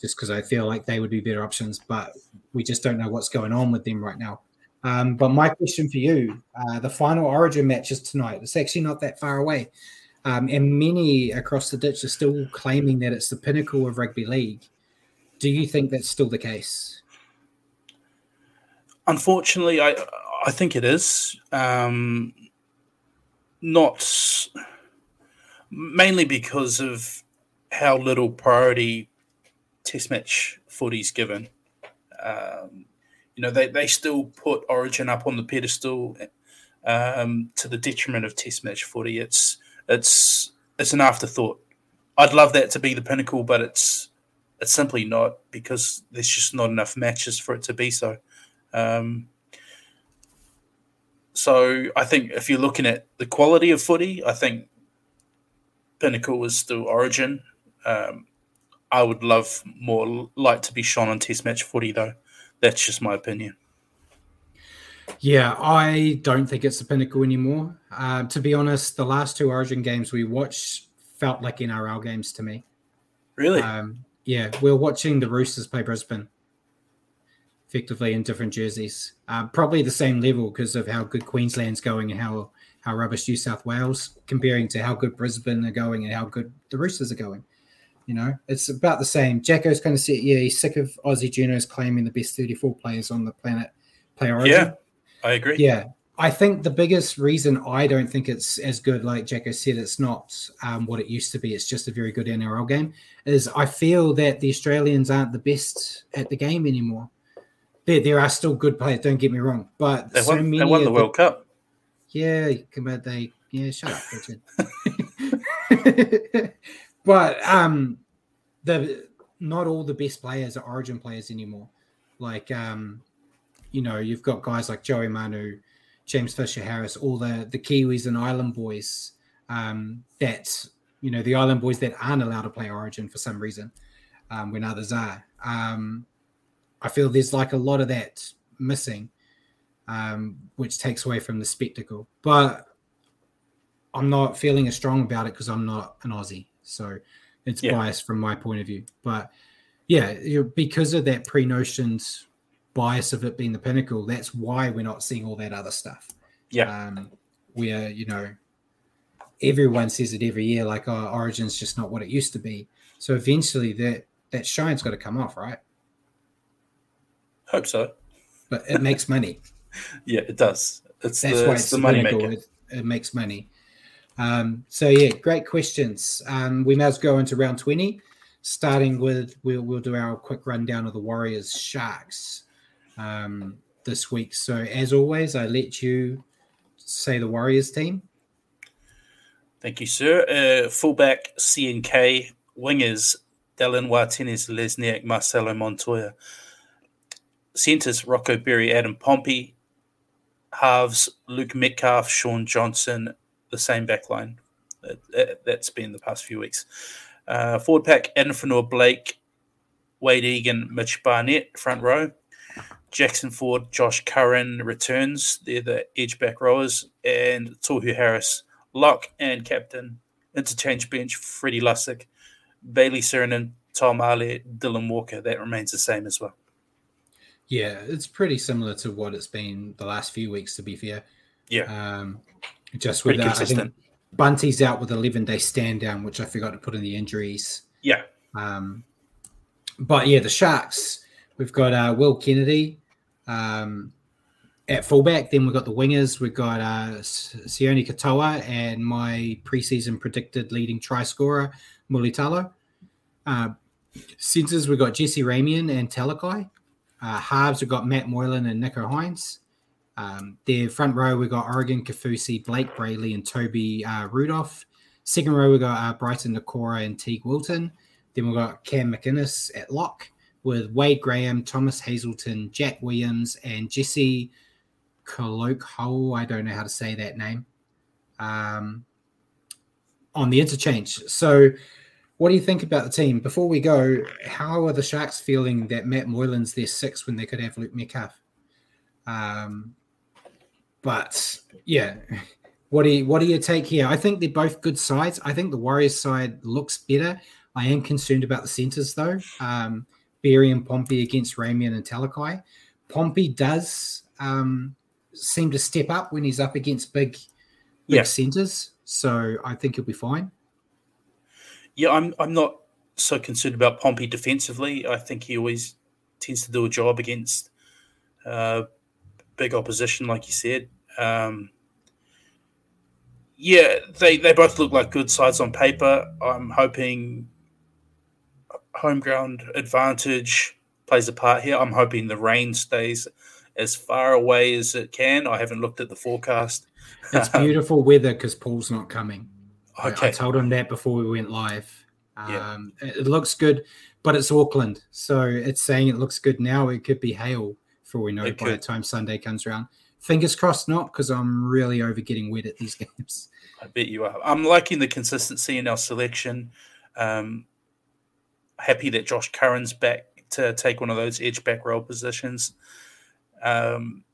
just because I feel like they would be better options. But we just don't know what's going on with them right now. Um, but my question for you: uh, the final Origin match is tonight. It's actually not that far away, um, and many across the ditch are still claiming that it's the pinnacle of rugby league. Do you think that's still the case? Unfortunately, I I think it is. Um, not mainly because of how little priority test match footy's given. Um, you know, they, they still put Origin up on the pedestal um, to the detriment of test match footy. It's it's it's an afterthought. I'd love that to be the pinnacle, but it's it's simply not because there's just not enough matches for it to be so. Um, so I think if you're looking at the quality of footy, I think Pinnacle is still Origin. Um, I would love more light to be shown on Test match footy, though. That's just my opinion. Yeah, I don't think it's the pinnacle anymore. Uh, to be honest, the last two Origin games we watched felt like NRL games to me. Really? Um, yeah, we are watching the Roosters play Brisbane, effectively in different jerseys. Uh, probably the same level because of how good Queensland's going and how how rubbish New South Wales, comparing to how good Brisbane are going and how good the Roosters are going. You know, it's about the same. Jacko's kind of said, yeah, he's sick of Aussie Junos claiming the best 34 players on the planet play Origin. Yeah, I agree. Yeah, I think the biggest reason I don't think it's as good, like Jacko said, it's not um, what it used to be. It's just a very good NRL game. Is I feel that the Australians aren't the best at the game anymore there, there are still good players. Don't get me wrong, but they won, so they won the World Cup. Yeah, but they yeah, shut up, Richard. *laughs* but um, the not all the best players are Origin players anymore. Like um, you know, you've got guys like Joey Manu, James Fisher Harris, all the the Kiwis and Island boys. Um, that you know the Island boys that aren't allowed to play Origin for some reason, um, when others are. Um, I feel there's like a lot of that missing, um, which takes away from the spectacle. But I'm not feeling as strong about it because I'm not an Aussie, so it's yeah. biased from my point of view. But yeah, because of that pre-notions bias of it being the pinnacle, that's why we're not seeing all that other stuff. Yeah, um, we are, you know, everyone says it every year, like, "Oh, Origin's just not what it used to be." So eventually, that that shine's got to come off, right? Hope so. But it makes money. *laughs* yeah, it does. It's That's the, why it's it's the money maker. It, it, makes money. Um, so yeah, great questions. Um, we well go into round twenty, starting with we'll we'll do our quick rundown of the Warriors Sharks um, this week. So as always, I let you say the Warriors team. Thank you, sir. Uh, fullback CNK, wingers Dallin Watene-Zelezniak, Marcelo Montoya centres Rocco Berry, Adam Pompey, halves Luke Metcalf, Shaun Johnson, the same backline. That, has been the past few weeks. Uh, forward pack Addin Fonua-Blake, Wade Egan, Mitch Barnett, front row. Jackson Ford, Josh Curran returns. They're the edge back rowers. And Tohu Harris, lock and captain. Interchange bench, Freddie Lussick, Bayley Sironen, Tom Ale, Dylan Walker. That remains the same as well. Yeah, it's pretty similar to what it's been the last few weeks. To be fair, yeah. Um, just with that, I think Bunty's out with eleven day stand down, which I forgot to put in the injuries. Yeah. Um, but yeah, the Sharks. We've got uh, Will Kennedy um, at fullback. Then we've got the wingers. We've got uh, Sione Katoa and my preseason predicted leading try scorer, Mulitalo. Uh, centers, we've got Jesse Ramien and Talakai. Uh, halves, we've got Matt Moylan and Nicho Hynes. Um, their front row, we've got Oregon Kaufusi, Blayke Brailey, and Toby uh, Rudolf. Second row, we've got uh, Briton Nikora and Teague Wilton. Then we've got Cam McInnes at lock with Wade Graham, Thomas Hazelton, Jack Williams, and Jesse Kolokho. I don't know how to say that name. Um, on the interchange. So what do you think about the team? Before we go, how are the Sharks feeling that Matt Moylan's their six when they could have Luke Metcalf? Um, but yeah, *laughs* What do you what do you take here? I think they're both good sides. I think the Warriors side looks better. I am concerned about the centers though. Um, Berry and Pompey against Ramien and Talakai. Pompey does um, seem to step up when he's up against big, big yeah. centers. So I think he'll be fine. Yeah, I'm. I'm not so concerned about Pompey defensively. I think he always tends to do a job against uh, big opposition, like you said. Um, yeah, they, they both look like good sides on paper. I'm hoping home ground advantage plays a part here. I'm hoping the rain stays as far away as it can. I haven't looked at the forecast. It's *laughs* beautiful weather because Paul's not coming. Okay. I, told him that before we went live. Um, yeah. It looks good, but it's Auckland. So it's saying it looks good now. It could be hail for we know it by could. the time Sunday comes around. Fingers crossed not, because I'm really over getting wet at these *laughs* games. I bet you are. I'm liking the consistency in our selection. Um, happy that Josh Curran's back to take one of those edge back row positions. Um,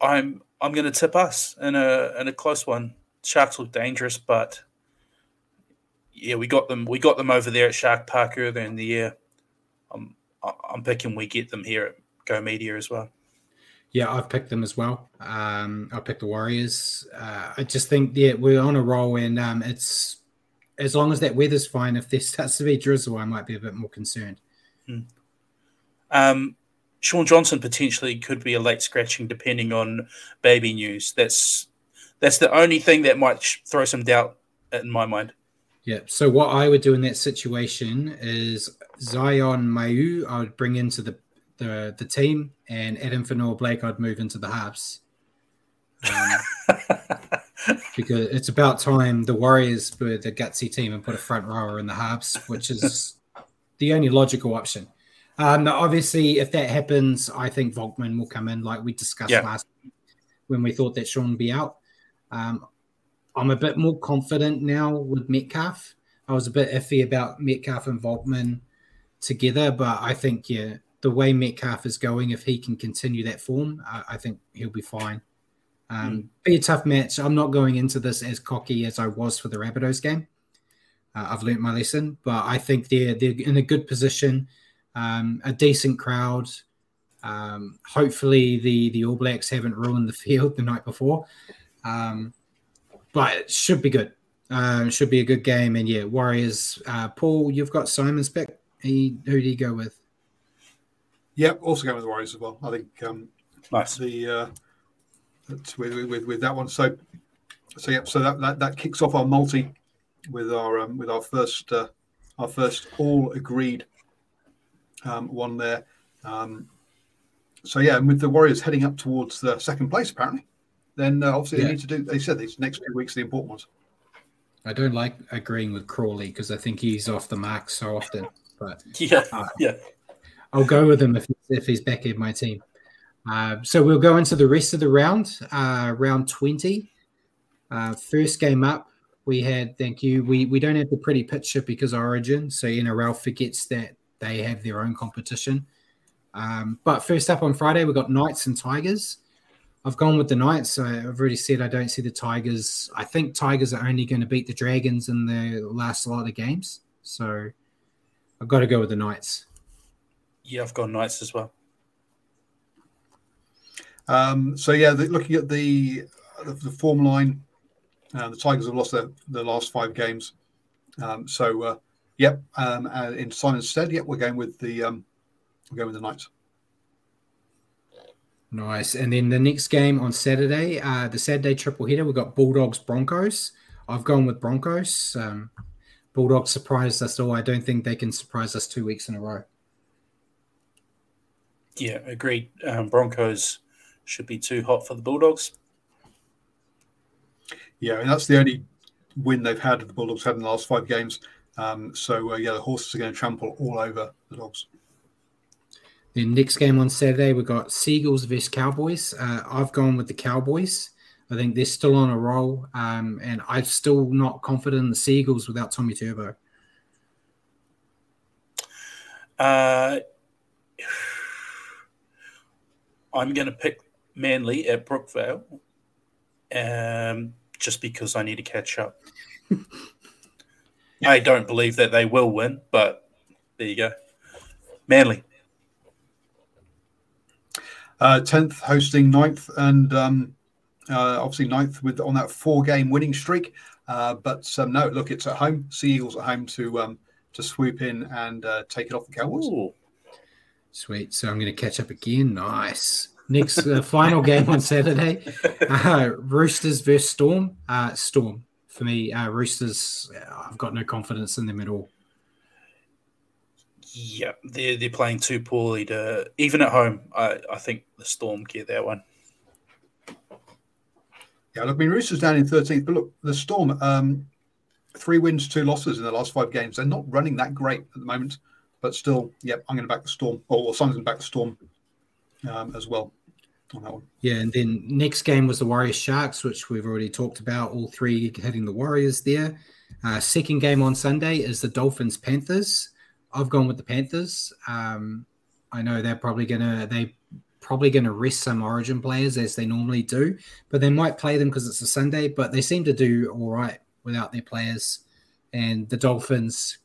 I'm I'm going to tip us in a in a close one. Sharks look dangerous, but yeah, we got them. We got them over there at Shark Park earlier in the year. I'm I'm picking we get them here at Go Media as well. Yeah, I've picked them as well. Um, I picked the Warriors. Uh, I just think yeah, we're on a roll, and um, it's as long as that weather's fine. If there *laughs* starts to be drizzle, I might be a bit more concerned. Hmm. Um, Shaun Johnson potentially could be a late scratching, depending on baby news. That's that's the only thing that might throw some doubt in my mind. Yeah. So what I would do in that situation is Zyon Maiu'u, I would bring into the the, the team, and Adam Fonua-Blake, I'd move into the halves. Um, *laughs* because it's about time the Warriors were the gutsy team and put a front rower in the halves, which is the only logical option. Um, obviously, if that happens, I think Volkman will come in, like we discussed yeah. last week when we thought that Shaun would be out. Um, I'm a bit more confident now with Metcalf. I was a bit iffy about Metcalf and Volkman together, but I think yeah, the way Metcalf is going, if he can continue that form, I, I think he'll be fine. Um, mm. Be a tough match. I'm not going into this as cocky as I was for the Rabbitohs game. Uh, I've learnt my lesson, but I think they're they're in a good position, um, a decent crowd. Um, hopefully, the the All Blacks haven't ruined the *laughs* field the night before, um, but it should be good. It should be a good game, and yeah, Warriors. Uh, Paul, you've got Simon's back. He, who do you go with? Yep, also going with the Warriors as well. I think um, nice. the uh, with, with with that one. So so yep. So that, that, that kicks off our multi with our um, with our first uh, our first all agreed um, one there. Um, so yeah, and with the Warriors heading up towards the second place apparently, then uh, obviously yeah. they need to do. They said these next two weeks are the important ones. I don't like agreeing with Crawley because I think he's off the mark so often. But *laughs* yeah, uh, yeah, I'll go with him if if he's back in my team. Uh, so we'll go into the rest of the round, uh, round 20. Uh, first game up, we had, thank you, we, we don't have the pretty picture because Origin, so NRL forgets that they have their own competition. Um, but first up on Friday, we've got Knights and Tigers. I've gone with the Knights. I've already said I don't see the Tigers. I think Tigers are only going to beat the Dragons in the last lot of games. So I've got to go with the Knights. Yeah, I've gone Knights as well. Um, so yeah, the, looking at the the, the form line, uh, the Tigers have lost their, their last five games. Um, so uh, yep, um, uh, in Simon's stead, yep, we're going with the um, we're going with the Knights. Nice. And then the next game on Saturday, uh, the Saturday triple header, we've got Bulldogs Broncos. I've gone with Broncos. Um, Bulldogs surprised us all. I don't think they can surprise us two weeks in a row. Yeah, agreed. Um, Broncos should be too hot for the Bulldogs. Yeah, and that's the only win they've had. The Bulldogs had in the last five games. Um, so uh, yeah, the horses are going to trample all over the dogs. The next game on Saturday, we've got Seagulls versus Cowboys. Uh, I've gone with the Cowboys. I think they're still on a roll, um, and I'm still not confident in the Seagulls without Tommy Turbo. Uh, I'm going to pick Manly at Brookvale. Um, just because I need to catch up. *laughs* I don't believe that they will win, but there you go. Manly. Uh, 10th hosting ninth, and um, uh, obviously ninth with on that four game winning streak. Uh, but um, no, look, it's at home. Sea Eagles at home to um, to swoop in and uh, take it off the Cowboys. Ooh. Sweet. So I'm going to catch up again. Nice. Next uh, final game on Saturday, *laughs* uh, Roosters versus Storm. Uh, Storm for me. Uh, Roosters. I've got no confidence in them at all. Yeah, they're they're playing too poorly to even at home. I, I think the Storm get that one. Yeah, look, I mean, Roosters down in 13th, but look, the Storm, um, three wins, two losses in the last five games. They're not running that great at the moment, but still, yep, I'm going to back the Storm, or, or Simon's going to back the Storm um, as well on that one. Yeah, and then next game was the Warriors Sharks, which we've already talked about. All three hitting the Warriors there. Uh, second game on Sunday is the Dolphins Panthers. I've gone with the Panthers. Um, I know they're probably gonna they probably gonna rest some Origin players as they normally do, but they might play them because it's a Sunday. But they seem to do all right without their players. And the Dolphins,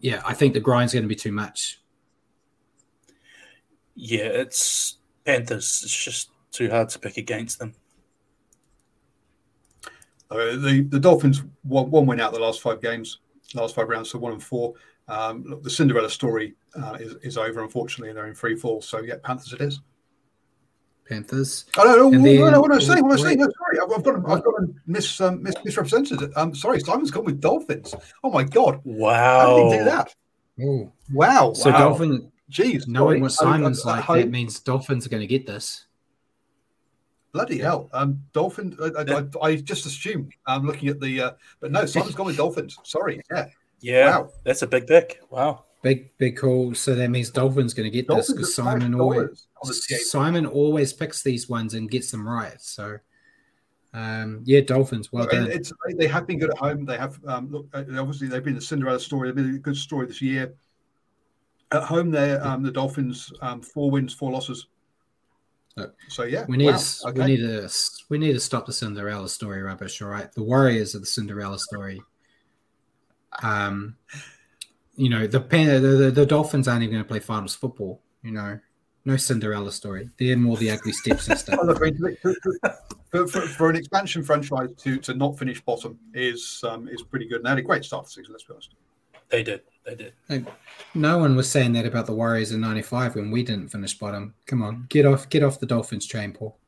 yeah, I think the grind's going to be too much. Yeah, it's Panthers. It's just too hard to pick against them. Uh, the the Dolphins one, one win out the last five games, last five rounds, so one and four. Um, look, the Cinderella story uh, is, is over, unfortunately, and they're in free fall. So yeah, Panthers it is. Panthers. I don't know. then- no, no, what I was saying, what I was saying. No, sorry, I've, I've got, I've got to mis, um, mis, misrepresented it. Um, sorry, Simon's gone with Dolphins. Oh my god, Wow. how did he do that? Oh, Wow, so wow. Dolphin, Jeez, knowing what sorry. I- I- Simon's I- like, I- that means Dolphins are going to get this. Bloody hell! Um, Dolphin. I, I, I, I just assumed. I'm looking at the, uh, but no, Simon's gone with Dolphins. Sorry. Yeah. Yeah, Wow. that's a big pick. Wow. Big, big call. So that means Dolphins going to get this because Simon always dollars on the skate. Simon always picks these ones and gets them right. So, um, yeah, Dolphins. Well done. it's they have been good at home. They have um, look uh, obviously they've been the Cinderella story. They've been a good story this year. At home, they're um, the Dolphins um, four wins, four losses. So yeah, We need, wow, to, okay. we need to, we need to stop the Cinderella story rubbish. All right, the Warriors are the Cinderella story. Um, you know, the the, the, the Dolphins aren't even going to play finals football. You know, no Cinderella story. They're more the ugly stepsister. *laughs* Look, for, for, for, for an expansion franchise to, to not finish bottom is um, is pretty good. And they had a great start to the season. Let's be honest. They did. They did. Like, no one was saying that about the Warriors in '95 when we didn't finish bottom. Come on, get off, get off the Dolphins train, Paul.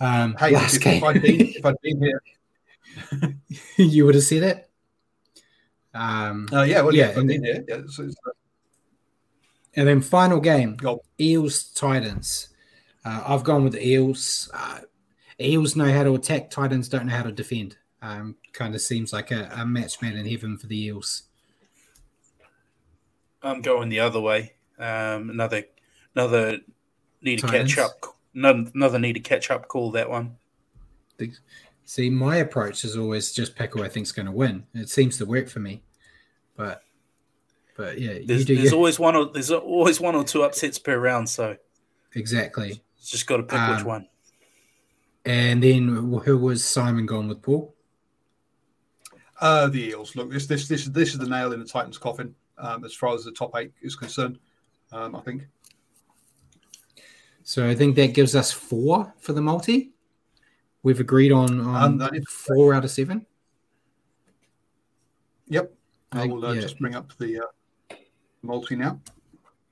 Um, Hey, last if, game, if I'd been if I'd been here, *laughs* you would have said it. Um, uh, yeah, well, yeah, Yeah, and- been here, yeah, it's, it's, uh, and then final game, go. Eels Titans. Uh, I've gone with the Eels. Uh, Eels know how to attack. Titans don't know how to defend. Um, kind of seems like a, a match made in heaven for the Eels. I'm going the other way. Um, another, another need to catch up. Another, another need to catch up call. That one. The- See, my approach is always just pick who I think's going to win. It seems to work for me, but but yeah, you There's, do there's your- always one. Or, there's always one or two upsets per round. So exactly. it's just got to pick which Um, one. And then who was Simon gone with Paul? Uh, the Eels. Look, this this this this is the nail in the Titans' coffin um, as far as the top eight is concerned. Um, I think. So I think that gives us four for the multi. We've agreed on, on Um, that is- four out of seven. Yep. I will uh, yeah. just bring up the uh, multi now.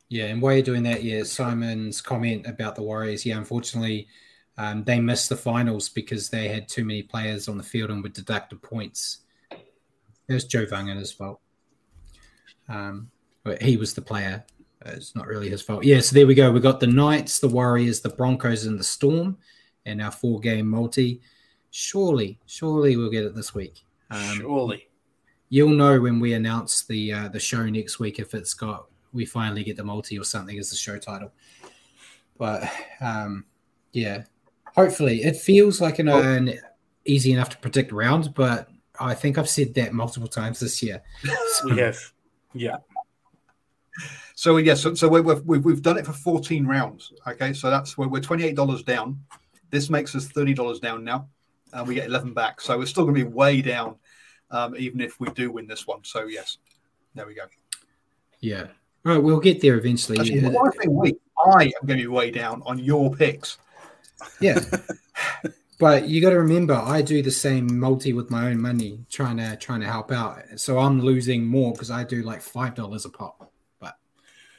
Yeah, and while you're doing that, yeah, Simon's comment about the Warriors, yeah, unfortunately, um, they missed the finals because they had too many players on the field and were deducted points. It was Joe Vagana's fault. Um, but he was the player. It's not really his fault. Yeah, so there we go. We got the Knights, the Warriors, the Broncos, and the Storm, and our four-game multi. Surely, surely we'll get it this week. Um, Surely. You'll know when we announce the uh, the show next week if it's got we finally get the multi or something as the show title. But um, yeah, hopefully it feels like an, an easy enough to predict round, but I think I've said that multiple times this year. *laughs* We have. Yeah. So yes, so, so we're, we've, we've we've done it for 14 rounds. Okay, so that's where we're 28 dollars down. This makes us 30 dollars down now. and we get 11 back. So we're still going to be way down, um, even if we do win this one. So, yes, there we go. Yeah. All right, we'll get there eventually. Actually, Uh, I say we, I am going to be way down on your picks. Yeah. but you got to remember, I do the same multi with my own money, trying to trying to help out. So I'm losing more because I do like five dollars a pop. But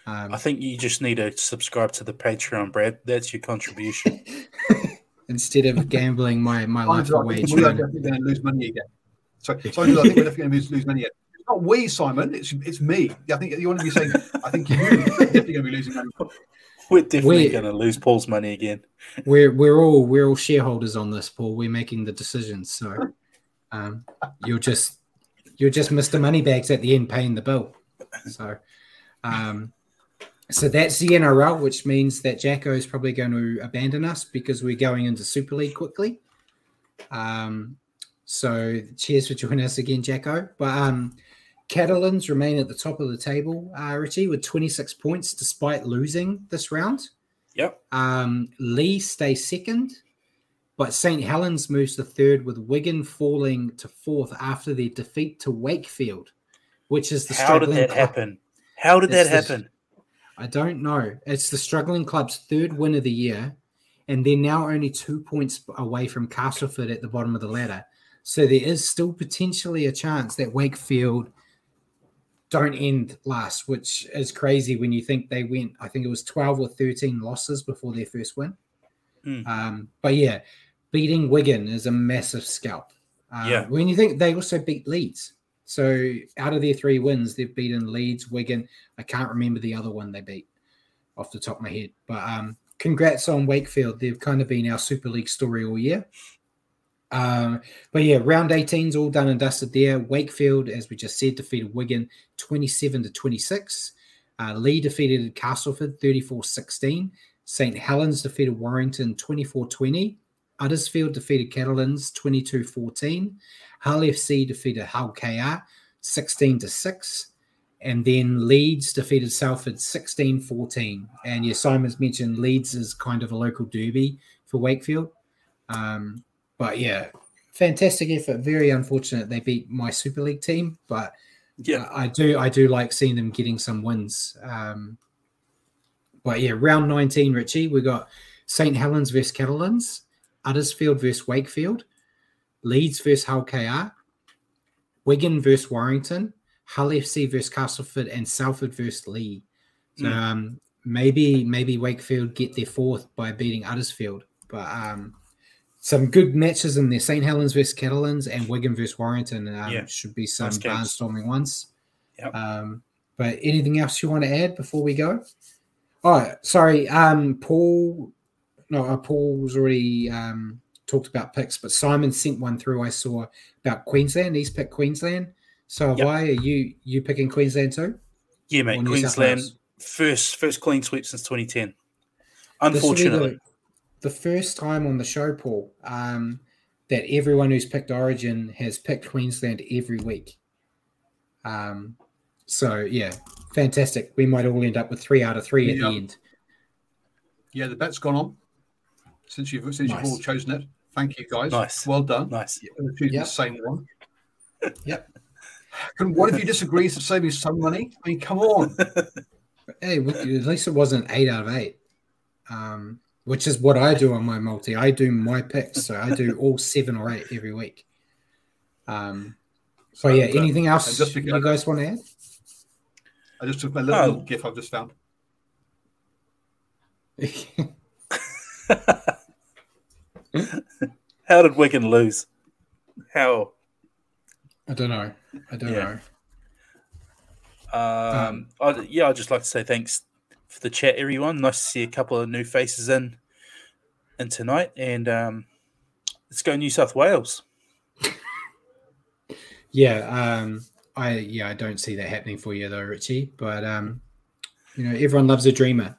um, I think you just need to subscribe to the Patreon, Brad. That's your contribution. *laughs* instead of gambling my my life away, think we're definitely going to lose money again. Sorry, *laughs* sorry, I think we're definitely going to lose, lose money again. It's not we, Simon. It's it's me. I think you want to be saying. I think you're definitely going to be losing money. We're definitely going to lose Paul's money again. we're we're all we're all shareholders on this, Paul. We're making the decisions, so um, you're just you're just Mr. Moneybags at the end paying the bill. So, um, so that's the NRL, which means that Jacko is probably going to abandon us because we're going into Super League quickly. Um, so cheers for joining us again, Jacko. But um, Catalans remain at the top of the table, uh, Richie, with 26 points despite losing this round. Yep. Um, Leigh stays second, but St. Helens moves to third, with Wigan falling to fourth after their defeat to Wakefield, which is the How did that club. happen? How did that It's happen? I don't know. It's the struggling club's third win of the year, and they're now only two points away from Castleford at the bottom of the ladder. So there is still potentially a chance that Wakefield don't end last, which is crazy when you think they went, I think it was 12 or 13 losses before their first win. Hmm. Um, but yeah, beating Wigan is a massive scalp. Um, Yeah. When you think they also beat Leeds. So out of their three wins, they've beaten Leeds, Wigan. I can't remember the other one they beat off the top of my head. But um, congrats on Wakefield. They've kind of been our Super League story all year. Um, but yeah, round 18's all done and dusted there. Wakefield, as we just said, defeated Wigan 27 to 26. Uh, Leigh defeated Castleford 34 16. St. Helens defeated Warrington 24 20. Huddersfield defeated Catalans 22 14. Hull FC defeated Hull KR 16 to 6. And then Leeds defeated Salford 16 14. And yeah, Simon's mentioned Leeds is kind of a local derby for Wakefield. Um, but yeah, fantastic effort. Very unfortunate they beat my Super League team, but Yeah. I do I do like seeing them getting some wins. Um, but yeah, round 19, Richie, we got St. Helens versus Catalans, Huddersfield versus Wakefield, Leeds versus Hull KR, Wigan versus Warrington, Hull FC versus Castleford, and Salford versus Leigh. So Mm. um, maybe maybe Wakefield get their fourth by beating Huddersfield. But um, some good matches in there. St. Helens versus Catalans and Wigan versus Warrington um, Yeah. should be some Nice barnstorming ones. Yep. Um, but anything else you want to add before we go? Oh, sorry. Um, Paul, no, uh, Paul's already um, talked about picks, but Simon sent one through. I saw about Queensland. He's picked Queensland. So have Yep. I. Are you you picking Queensland too? Yeah, Or mate. New Queensland first first clean sweep since 2010. This will be Unfortunately, the, the first time on the show, Paul, um, that everyone who's picked Origin has picked Queensland every week. Um, so yeah, fantastic. We might all end up with three out of three at Yeah. the end. Yeah, the bet's gone on since you've since Nice. you've all chosen it. Thank you, guys. Nice. Well done. nice. We're choosing Yep. the same one. *laughs* Yep. Can one of you disagree to save me some money? I mean, come on. *laughs* Hey, we- at least it wasn't eight out of eight, um, which is what I do on my multi. I do my picks, so I do all seven or eight every week. Um, so yeah, uh, anything else and just because- you guys want to add? I just took my little, Oh. little gif I've just found. *laughs* How did Wigan lose? How? I don't know. I don't Yeah. know. Um, I, yeah, I'd just like to say thanks for the chat, everyone. Nice to see a couple of new faces in, in tonight, and um, let's go New South Wales. *laughs* Yeah, um, I yeah, I don't see that happening for you though, Richie. But um, you know, everyone loves a dreamer.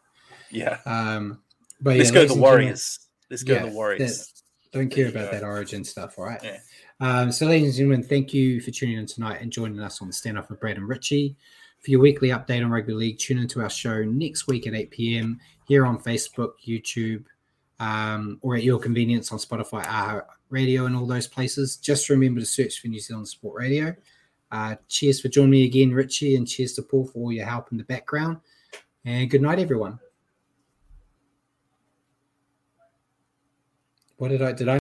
Yeah, Um, but let's yeah, go the Warriors. Let's go yeah, the Warriors. that- don't care about go. that origin stuff, all right? Yeah. Um, so, ladies and gentlemen, thank you for tuning in tonight and joining us on the Stand Off with Brad and Richie. For your weekly update on rugby league, tune into our show next week at 8 p.m. here on Facebook, YouTube, um, or at your convenience on Spotify, Radio and all those places. Just remember to search for New Zealand Sport Radio. Uh, cheers for joining me again, Richie, and cheers to Paul for all your help in the background. And good night, everyone. What did I did I